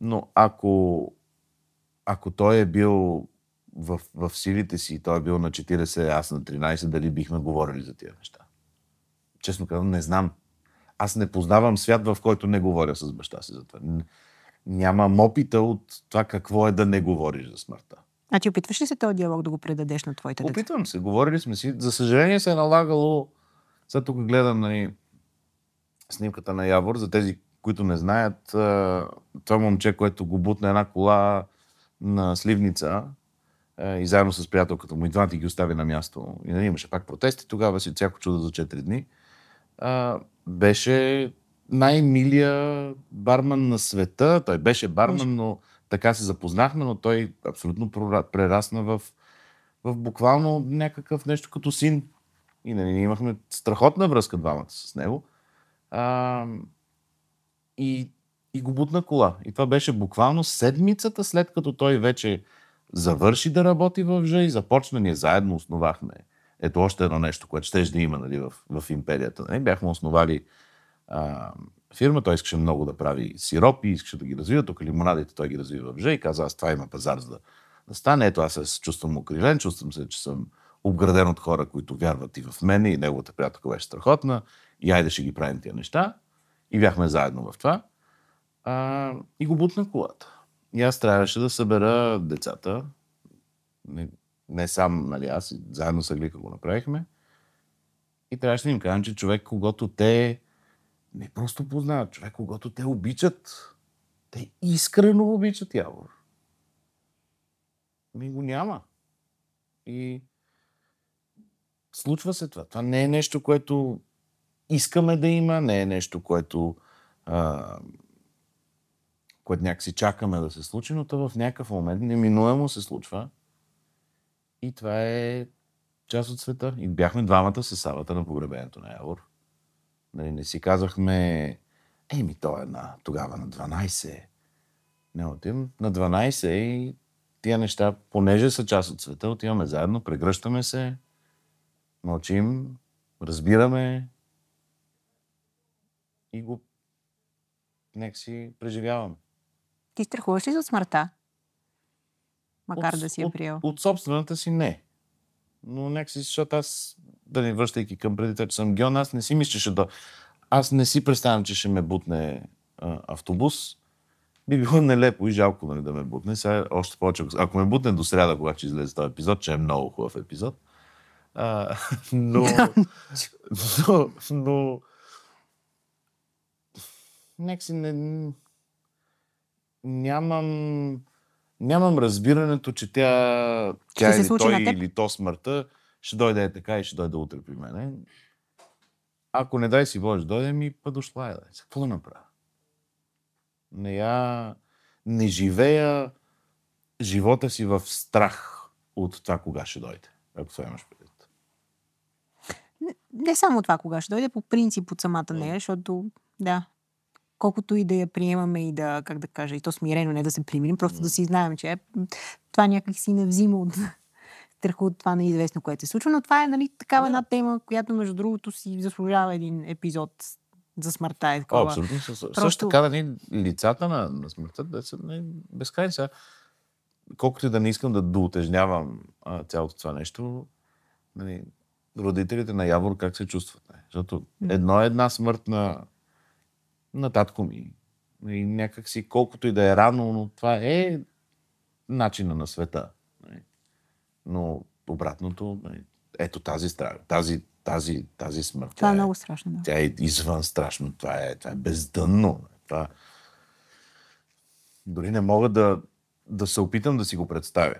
но ако, ако той е бил в, в силите си, той е бил на 40, аз на 13, дали бихме говорили за тия неща. честно казвам, не знам. Аз не познавам свят, в който не говоря с баща си за това. Нямам опита от това какво е да не говориш за смъртта. Значи опитваш ли се този диалог да го предадеш на твоите деца? Опитвам се, говорили сме си. За съжаление се е налагало, сега тук гледам нали, снимката на Явор, за тези, които не знаят, това момче, което го бутна една кола на Сливница а, и заедно с приятелката му и двамата ги остави на място. И нали, имаше пак протести, тогава си всяко чудо за 4 дни. Беше най-милия барман на света. Той беше барман, но така се запознахме, но той абсолютно прерасна в, в буквално някакъв нещо като син. И нали, ние имахме страхотна връзка двамата с него. А, и, и го бутна кола. И това беше буквално седмицата след като той вече завърши да работи в ЖА и започна, ние заедно основахме. Ето още едно нещо, което ще да има нали, в, в империята. Нали? Бяхме основали а, фирма, той искаше много да прави сиропи, искаше да ги развива, тук лимонадите той ги развива в ЖА и каза, аз това има пазар за да, да стане. Ето аз се чувствам укрилен, чувствам се, че съм обграден от хора, които вярват и в мене и неговата приятелка беше страхотна и айде ще ги правим тия неща. И бяхме заедно в това. А, и го бутна колата. И аз трябваше да събера децата. Не, не сам, нали, аз заедно с Глика го направихме. И трябваше да им кажем, че човек, когато те не просто познават, човек, когато те обичат, те искрено обичат Явор. Ми го няма. И случва се това. Това не е нещо, което искаме да има, не е нещо, което, а, което някакси чакаме да се случи, но то в някакъв момент неминуемо се случва. И това е част от света. И бяхме двамата с савата на погребението на Явор. Нали, не си казахме, еми, той е на, тогава на 12. Не отивам на 12 и тия неща, понеже са част от света, отиваме заедно, прегръщаме се, мълчим, разбираме и го нека си преживяваме. Ти страхуваш ли за смъртта? Макар От- да си я от, приел. От собствената си не. Но някакси, защото аз, да не връщайки към преди че съм геон, аз не си мислеше да... Аз не си представям, че ще ме бутне а, автобус. Би било нелепо и жалко нали, да ме бутне. Сега още повече, ако- ме бутне до сряда, когато ще излезе този епизод, че е много хубав епизод. А, *laughs* но, но, но, някакси не, нямам, нямам разбирането, че тя, тя или той, или то смъртта ще дойде е така и ще дойде утре при мене. Ако не дай си Боже, дойде ми, па дошла е. Какво да направя? Не я... Не живея живота си в страх от това кога ще дойде. Ако това имаш предвид. Не само това, кога ще дойде, по принцип от самата нея, защото, да, колкото и да я приемаме и да, как да кажа, и то смирено, не да се примирим, просто да си знаем, че е, това някак си не взима от страха от това неизвестно, което се случва. Но това е нали, такава една тема, която, между другото, си заслужава един епизод за смъртта. Е О, такова. абсолютно. Също, Просто- също така, нали, лицата на, на смъртта да са нали, безкрайни. Сега, колкото и да не искам да доутежнявам а, цялото това нещо, нали, родителите на Явор как се чувстват. Не? Защото едно е една смърт на, на татко ми. И някак си, колкото и да е рано, но това е начина на света. Но обратното, нали, ето тази страна, тази, тази, тази смърт. Това тя е много страшно. Да. тя е извън страшно. Това е, това е бездънно. Това... Дори не мога да, да се опитам да си го представя.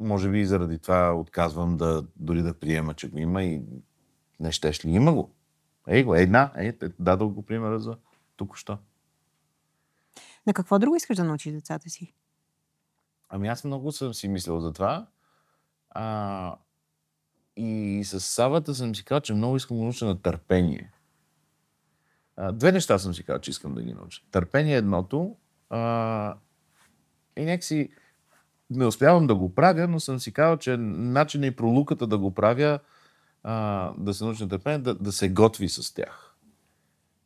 Може би и заради това отказвам да дори да приема, че го има и не щеш ли. Има го. Ей го, една. Те- дадох го примера за току-що. На какво друго искаш да научиш децата си? Ами аз много съм си мислил за това. А, и с Савата съм си казал, че много искам да науча на търпение. А, две неща съм си казал, че искам да ги науча. Търпение е едното. А, и някакси не успявам да го правя, но съм си казал, че начинът и пролуката да го правя, а, да се науча на търпение, да, да се готви с тях.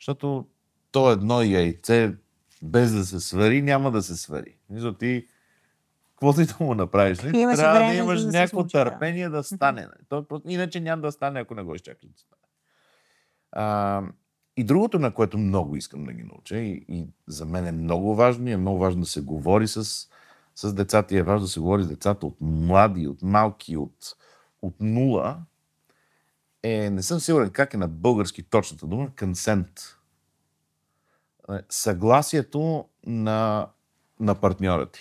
Защото то едно яйце, без да се свари, няма да се свари. Мисля, ти каквото и да му направиш, нали? Имаше трябва да време, имаш да някакво случи, да. търпение да стане. нали? То, просто- иначе няма да стане, ако не го изчакаш да стане. А, и другото, на което много искам да ги науча, и, и за мен е много важно, и е много важно да се говори с, с децата, и е важно да се говори с децата от млади, от малки, от, от нула, е, не съм сигурен как е на български точната дума, консент. Съгласието на, на партньора ти.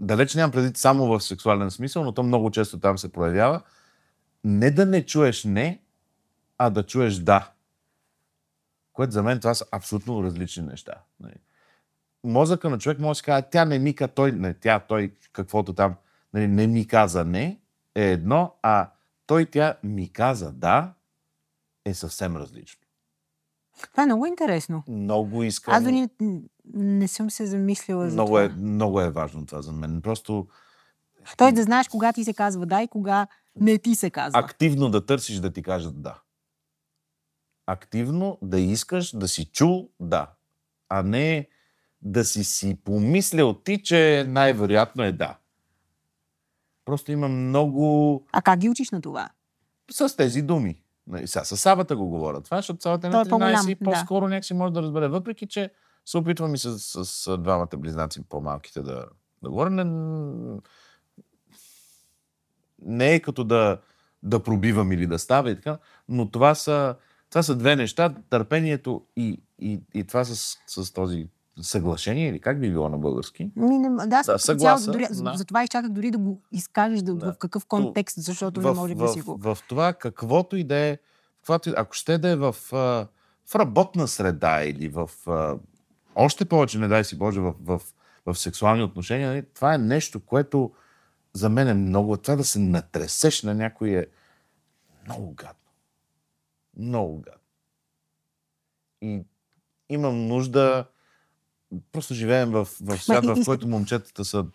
Далеч нямам предвид само в сексуален смисъл, но то много често там се проявява. Не да не чуеш не, а да чуеш да. Което за мен това са абсолютно различни неща. Нали. Мозъка на човек може да се каже, тя не ми каза, той, не, тя, той, каквото там, нали, не ми каза не, е едно, а той, тя ми каза да, е съвсем различно. Това е много интересно. Много искам. Аз дори не, не съм се замислила за много това. е, много е важно това за мен. Просто Той да знаеш кога ти се казва да и кога не ти се казва. активно да търсиш да ти кажат да. Активно да искаш да си чул да. А не да си си помислял ти, че най-вероятно е да. Просто има много А как ги учиш на това? с тези думи. Нали, Сега с Сабата го говоря това, защото Сабата е на е по-голям, 13 и да. по-скоро някакси може да разбере. Въпреки, че се опитвам и с, с, с двамата близнаци по-малките да, да говоря. Не, не е като да, да пробивам или да става и така, но това са, това са две неща. Търпението и, и, и това с, с този съглашение, или как би било на български? Ми, не, да, да съгласа, дори, да. Затова изчаках дори да го изкажеш да, Да. в какъв контекст, защото не може в, да си го... в, в това каквото и да е, каквото, ако ще да е в, в работна среда или в още повече, не дай си Боже, в, в, в сексуални отношения, нали, това е нещо, което за мен е много. Това да се натресеш на някой е много гадно. Много гадно. И имам нужда. Просто живеем в, в свят, и- в който момчетата са,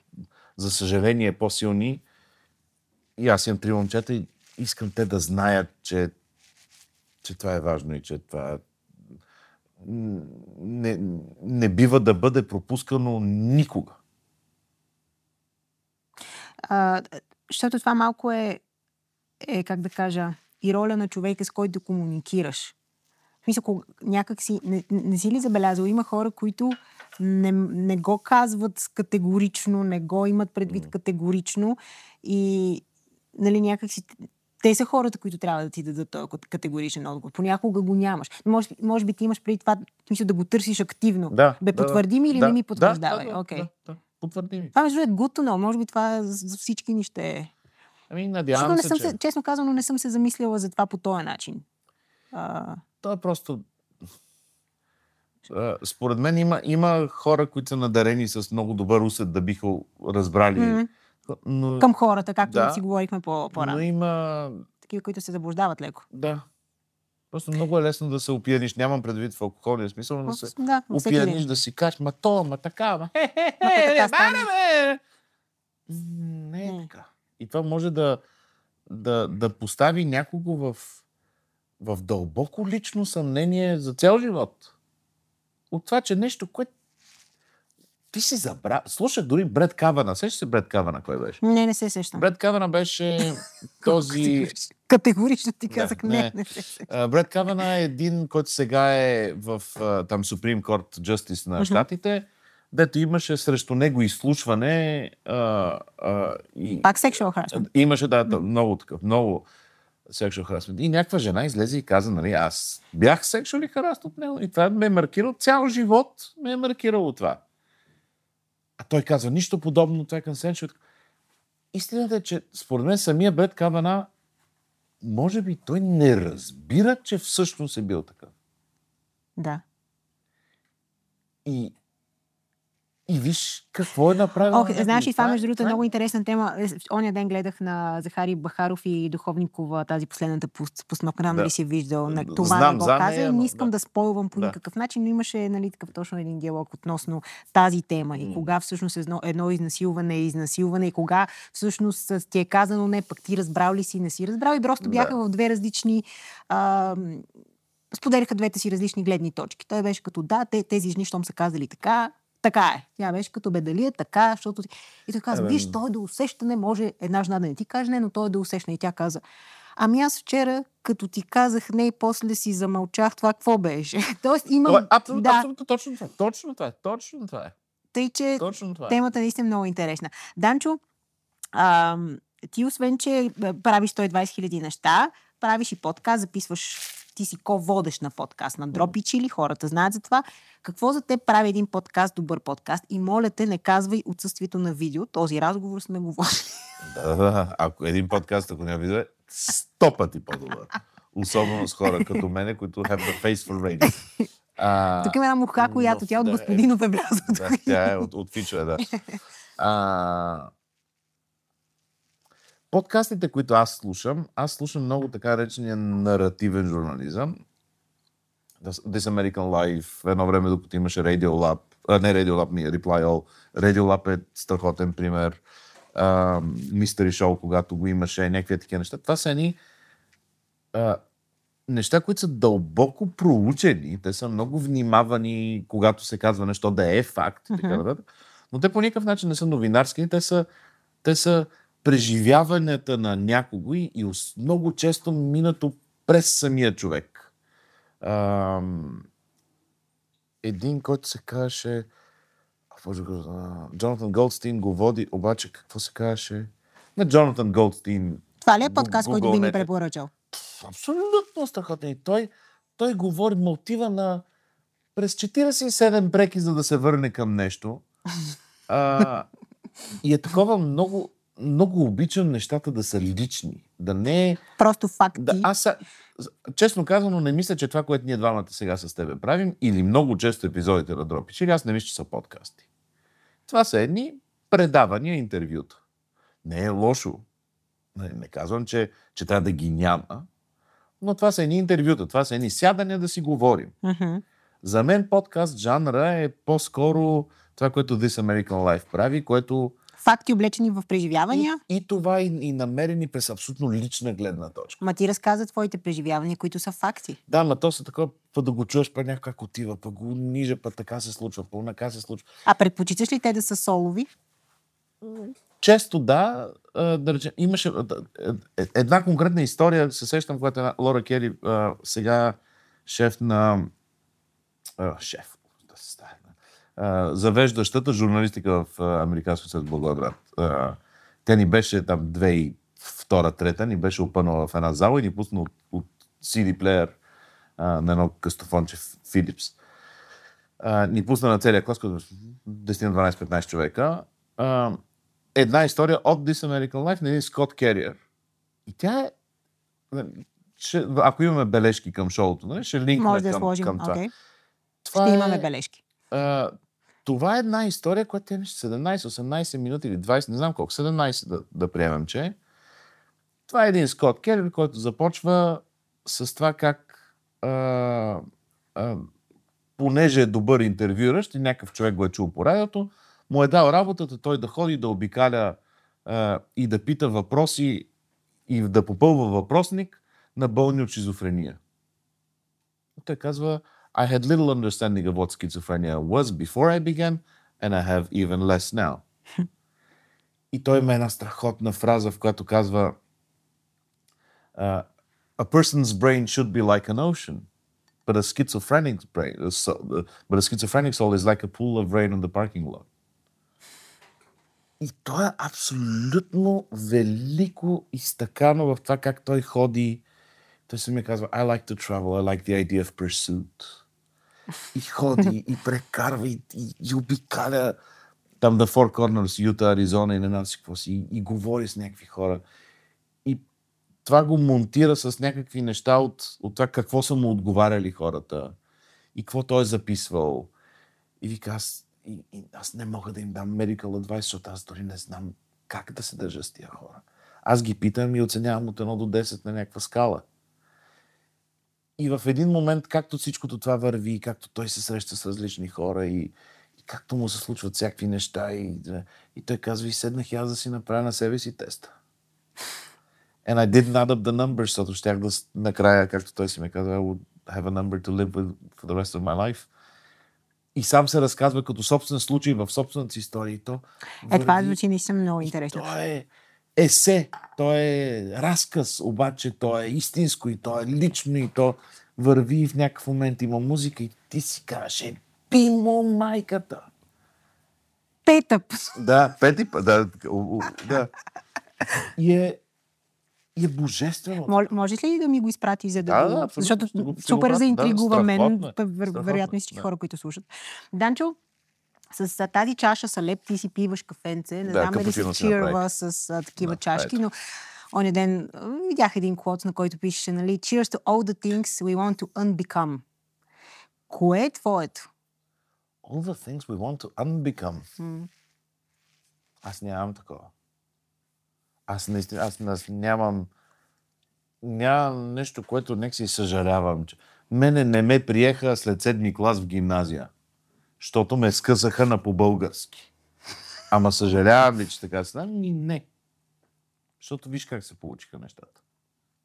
за съжаление, по-силни. И аз имам три момчета и искам те да знаят, че, че това е важно и че това не, не бива да бъде пропускано никога. А, защото това малко е, е, как да кажа, и роля на човека, с който да комуникираш. В смисъл, кога- някак си, не, не си ли забелязал, има хора, които не, не го казват категорично, не го имат предвид категорично и нали, някак си те са хората, които трябва да ти дадат този кат- категоричен отговор. Понякога го нямаш. Може, може би ти имаш преди това, смисъл да го търсиш активно. Да, Бе, да, потвърди ми или да, не ми да, потвърждавай? Да, да, Окей. да, да. Потвърди ми. Това между е good to know. Може би това за всички ни ще е. Ами, Защото надявам се, че... честно казано, не съм се замислила за това по този начин. А, То е просто... Според мен има, има хора, които са надарени с много добър усет да биха разбрали. М. Но, към хората, както Да. си говорихме по, но по-рано. има... Такива, които се заблуждават леко. Да. Просто много е лесно да се опияниш. Нямам предвид в алкохолния смисъл, но да се Да, опияниш да си кажеш, ма то, ма така, ма хе, хе, хе, не, Не е така. И това може да, да, да постави някого в, в дълбоко лично съмнение за цял живот. От това, че нещо, което ти си забравя. Слушах дори Бред Кавана. Сещаш се Бред Кавана, кой беше? Не, не се сещам. Бред Кавана беше *laughs* този... Категорично ти Да, казах, не. не, не се сещам. Бред Кавана е един, който сега е в там Supreme Court Justice на Мгм. щатите, дето имаше срещу него изслушване а, а, и Пак sexual harassment. имаше да, да, много такъв, много sexual harassment. И някаква жена излезе и каза, нали, аз бях sexually harassed от него и това ме е маркирало, цял живот ме е маркирало това. А той казва, нищо подобно, това е consensual. Истината е, че според мен самия Бред Кавана, може би той не разбира, че всъщност е бил такъв. Да. И, и виж какво е направил. Ох, някой. знаеш ли, това между другото е това много интересна тема. Е, Оня ден гледах на Захари Бахаров и Духовникова тази последната пуст, постановка, не Да. ли си виждал. На, това знам не го за каза нея, и не искам да. да, спойвам по Да. никакъв начин, но имаше нали, такъв точно един диалог относно тази тема и кога всъщност едно, едно изнасилване е изнасилване и кога всъщност ти е казано не, пък ти разбрал ли си, не си разбрал и просто бяха Да. в две различни а, споделяха двете си различни гледни точки. Той беше като да, те, тези жени, щом са казали така, така е. Тя беше като бе, дали е така, защото... И той каза, Абе, виж, той е да усещане, може една жена да не ти каже не, но той е да усещане. И тя каза, Ами аз вчера, като ти казах не и после си замълчах, това какво беше? *laughs* Тоест имам... Това е абсолютно, да, абсолютно точно това. е. Точно това е. Точно това е. тъй, че Точно това е. темата наистина е много интересна. Данчо, а, ти освен, че правиш 120 хиляди неща, правиш и подкаст, записваш, ти си ко-водещ на подкаст на Дропич или хората знаят за това. Какво за теб прави един подкаст, добър подкаст? И моля те, не казвай отсъствието на видео. Този разговор сме говорили. Да, да, да. Ако един подкаст, ако няма видео, е сто пъти по-добър. Особено с хора като мене, които have the face for radio. А, Тук има една муха, която тя от да, господинов е влязла. Да, тя е от, от Фичо, е, да. *laughs* А, подкастите, които аз слушам, аз слушам много така речения наративен журнализъм. This American Life, едно време, докато имаше Radio Lab, а, не Radio Lab, ми, Reply All. Radio Lab е страхотен пример. Mystery Show, когато го имаше, някакви такива неща. Това са едни а, неща, които са дълбоко проучени, те са много внимавани, когато се казва нещо да е факт, и така нататък. Но те по никакъв начин не са новинарски, те са, те са преживяванията на някого и, много често минато през самия човек. Един, който се казваше Джонатан Голдстин го води, обаче какво се казваше? Не Джонатан Голдстин, Това ли е подкаст, който би гугълнете. препоръчал? абсолютно страхотен. Той, той говори, мотива на през 47 бреки, за да се върне към нещо. А, и е такова много, много обичам нещата да са лични. Да не е... Просто факти. Да, аз, са- честно казано, не мисля, че това, което ние двамата сега с тебе правим, или много често епизодите на Дропич, или аз не мисля, че са подкасти. Това са едни предавания, интервюта. Не е лошо. Не, не казвам, че, че трябва да ги няма, но това са едни интервюта, това са едни сядания да си говорим. Мгм. За мен подкаст жанра е по-скоро това, което This American Life прави, което Факти облечени в преживявания. и, и това и, и намерени през абсолютно лична гледна точка. Ма ти разказа твоите преживявания, които са факти. Да, ма то са такова, па да го чуеш, па някак как отива, па го ниже, па така се случва, па онака се случва. А предпочиташ ли те да са солови? Често да, да речем, имаше е- една конкретна история, се сещам, когато една Лора Кели, а, сега шеф на... Шеф, да се стане. А, завеждащата журналистика в а, Американския съд Благоевград. Тя ни беше там 2002-2003, ни беше опънала в една зала и ни пусна от, от CD плеер на едно къстофонче Philips. А, ни пусна на целия клас, като 10-12-15 човека. А, една история от This American Life на един Скот Кериер. И тя е... Ще, ако имаме бележки към шоуто, нали, ще линкнем Може да към, сложим. към това. Okay. това Ще е, имаме бележки. а, това е една история, която беше 17-18 минути или 20, не знам колко, 17 да, да приемем, че е. Това е един Скот Келер, който започва с това как а, а, понеже е добър интервюращ и някакъв човек го е чул по радиото, му е дал работата той да ходи да обикаля а, и да пита въпроси и да попълва въпросник на болни от шизофрения. Той казва, I had little understanding of what schizophrenia was before I began, and I have even less now. *laughs* И той има една страхотна фраза, в която казва uh, A person's brain should be like an ocean, but a schizophrenic's brain, uh, so, uh, but a schizophrenic's soul is like a pool of rain on the parking lot. И то е абсолютно велико изтъкано в това как той ходи. Той се ми казва, I like to travel, I like the idea of pursuit. И ходи, и прекарва, и, и, и обикаля там на Four Corners, Юта, Аризона и не знам си какво си, и, и говори с някакви хора. И това го монтира с някакви неща от, от това какво са му отговаряли хората и какво той е записвал. И вика, аз, и, и, аз не мога да им дам medical advice, защото аз дори не знам как да се държа с тия хора. Аз ги питам и оценявам от 1 до 10 на някаква скала. И в един момент, както всичкото това върви, както той се среща с различни хора и, и както му се случват всякакви неща, и, и той казва, и седнах и аз да си направя на себе си теста. And I didn't add up the numbers, защото щях да накрая, както той си ме казва, I would have a number to live with for the rest of my life. И сам се разказва като собствен случай в собствената си история. И то Е, това върви- звучи наистина много интересно. То е, есе, то е разказ, обаче то е истинско и то е лично и то върви и в някакъв момент има музика и ти си казваш, е, пимо майката. Петъп. Да, пети път, да, да. И е, и е божествено. Мол, можеш ли да ми го изпрати, за да, Да, го... да. Защото супер заинтригува Да, мен, е. вероятно е, и всички да. хора, които слушат. Данчо, с тази чаша са леп, ти си пиваш кафенце. Не Да, знам дали си чирва с а, такива Да, чашки, ето. но оня ден видях един квот, на който пишеше, нали, Cheers to all the things we want to unbecome. Кое е твоето? All the things we want to unbecome. М. Аз нямам такова. Аз наистина, аз, аз нямам, нямам нещо, което нека си съжалявам. Мене не ме приеха след седми клас в гимназия, защото ме скъсаха на по-български. Ама съжалявам ли, че така се Ами не. Защото виж как се получиха нещата.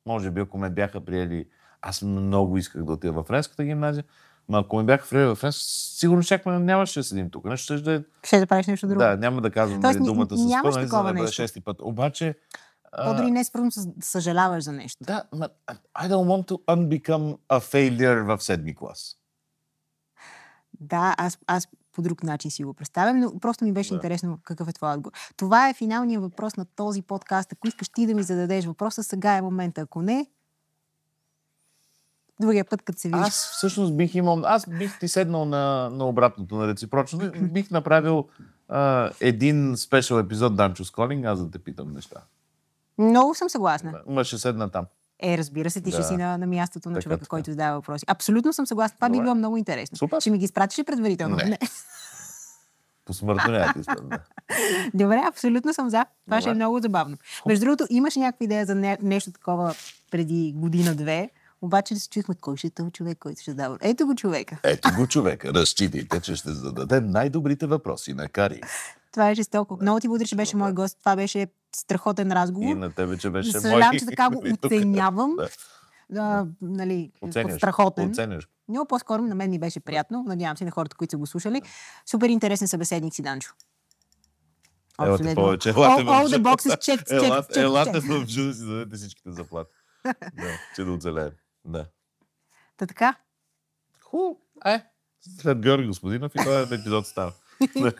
Може би, ако ме бяха приели, аз много исках да отида в френската гимназия, но ако ме бяха приели в френската, сигурно чак нямаше да седим тук. Нещо ще да е Ще да правиш нещо друго. да, няма да казвам Тоест, нали, ня- думата с пъна, за такова да бъде шести път. Обаче, а, По-дори не е свързано с съжаляваш за нещо. да, ма, I don't want to unbecome a failure в седми клас. Да, аз, аз по друг начин си го представям, но просто ми беше Да. интересно какъв е твой отговор. Това е финалният въпрос на този подкаст. Ако искаш ти да ми зададеш въпроса, сега е момента. Ако не, другия път, като се вижда. Аз всъщност бих имал, аз бих ти седнал на, на обратното, на реципрочно. Бих направил а, един спешъл епизод Данчо с Колинг, аз да те питам неща. Много съм съгласна. Да, ще седна там. Е, разбира се, ти ще Да. си на, на мястото на Така, човека, така. който задава въпроси. Абсолютно съм съгласна. Това би Добре. било много интересно. Супер. Ще ми ги изпратиш ли предварително? Не. Посмъртно няма ти искам, да. Добре, абсолютно съм за. Това ще е Добре. много забавно. Между другото, имаш някаква идея за не, нещо такова преди година-две, обаче се чуихме кой ще е този човек, който ще дава. Ето го човека. Ето го човека. Разчитайте, че ще зададем най-добрите въпроси на Кари. Това е жестоко. Много ти благодаря, че беше мой гост. Това беше страхотен И разговор. на тебе, че беше Съжалявам, че *laughs* така го тук. оценявам. Да. Да, нали, Оценяш. страхотен. Оценяш. Но по-скоро на мен ми беше приятно. Надявам се на хората, които са го слушали. Супер интересен събеседник си, Данчо. Елате Абсолютно. повече. Елате All, all в the boxes checked, checked, Елате, checked, елате checked. в да си дадете всичките заплати. *laughs* да, че да оцелеем. Да. Та така. Ху, е. След Георги Господинов и този епизод става. *laughs*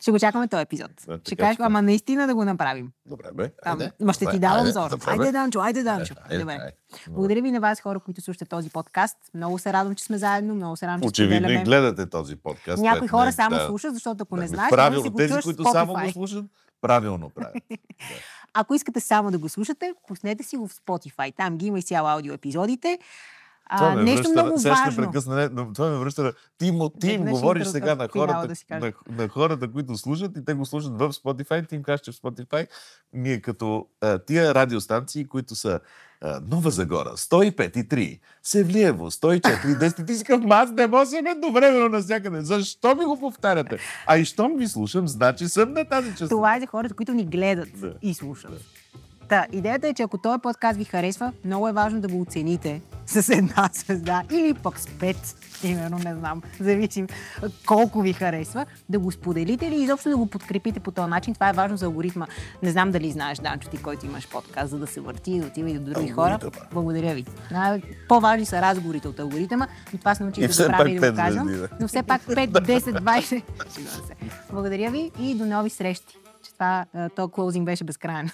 Ще го чакаме този епизод. Да, ще кажеш, ама наистина да го направим. Добре, бе. Там, Айде. ма ще ти давам айде, зор. добре, Айде. Данчо, айде, Данчо. Айде, Добре. айде. Благодаря ви на вас, хора, които слушате този подкаст. Много се радвам, че сме заедно. Много се радвам, че Очевидно и гледате този подкаст. Някои хора не- само да. слушат, защото ако не Да, знаеш, правилно, да си го тези, които само го слушат, правилно правят. *laughs* Ако искате само да го слушате, пуснете си го в Spotify. Там ги има изцяло аудио епизодите. Това А, ме нещо връща, много сега важно. прекъсна, не, това ме връща. Ти, му, ти им говориш сега на хората, да на, на хората, които слушат и те го слушат в Spotify, ти им кажеш, че в Spotify ние като а, тия радиостанции, които са а, Нова Загора, 105 и 3, Севлиево, 104 и 10, *laughs* ти си казвам, аз не мога да съм едновременно навсякъде. Защо ми го повтаряте? А и щом ви слушам, значи съм на тази част. Това е за хората, които ни гледат Да. и слушат. Та, идеята е, че ако този подкаст ви харесва, много е важно да го оцените с една звезда или пък с пет. Примерно, не знам, зависим колко ви харесва, да го споделите или изобщо да го подкрепите по този начин. Това е важно за алгоритма. Не знам дали знаеш, Данчо, ти, който имаш подкаст, за да се върти и да отива и до други хора. Благодаря ви. По-важни са разговорите от алгоритъма, но това се научих да го правя и да го казвам. звезди, да. Но все пак 5, 10, 20. Шегувам се. Благодаря ви и до нови срещи. Че това, то клоузинг беше безкрайен.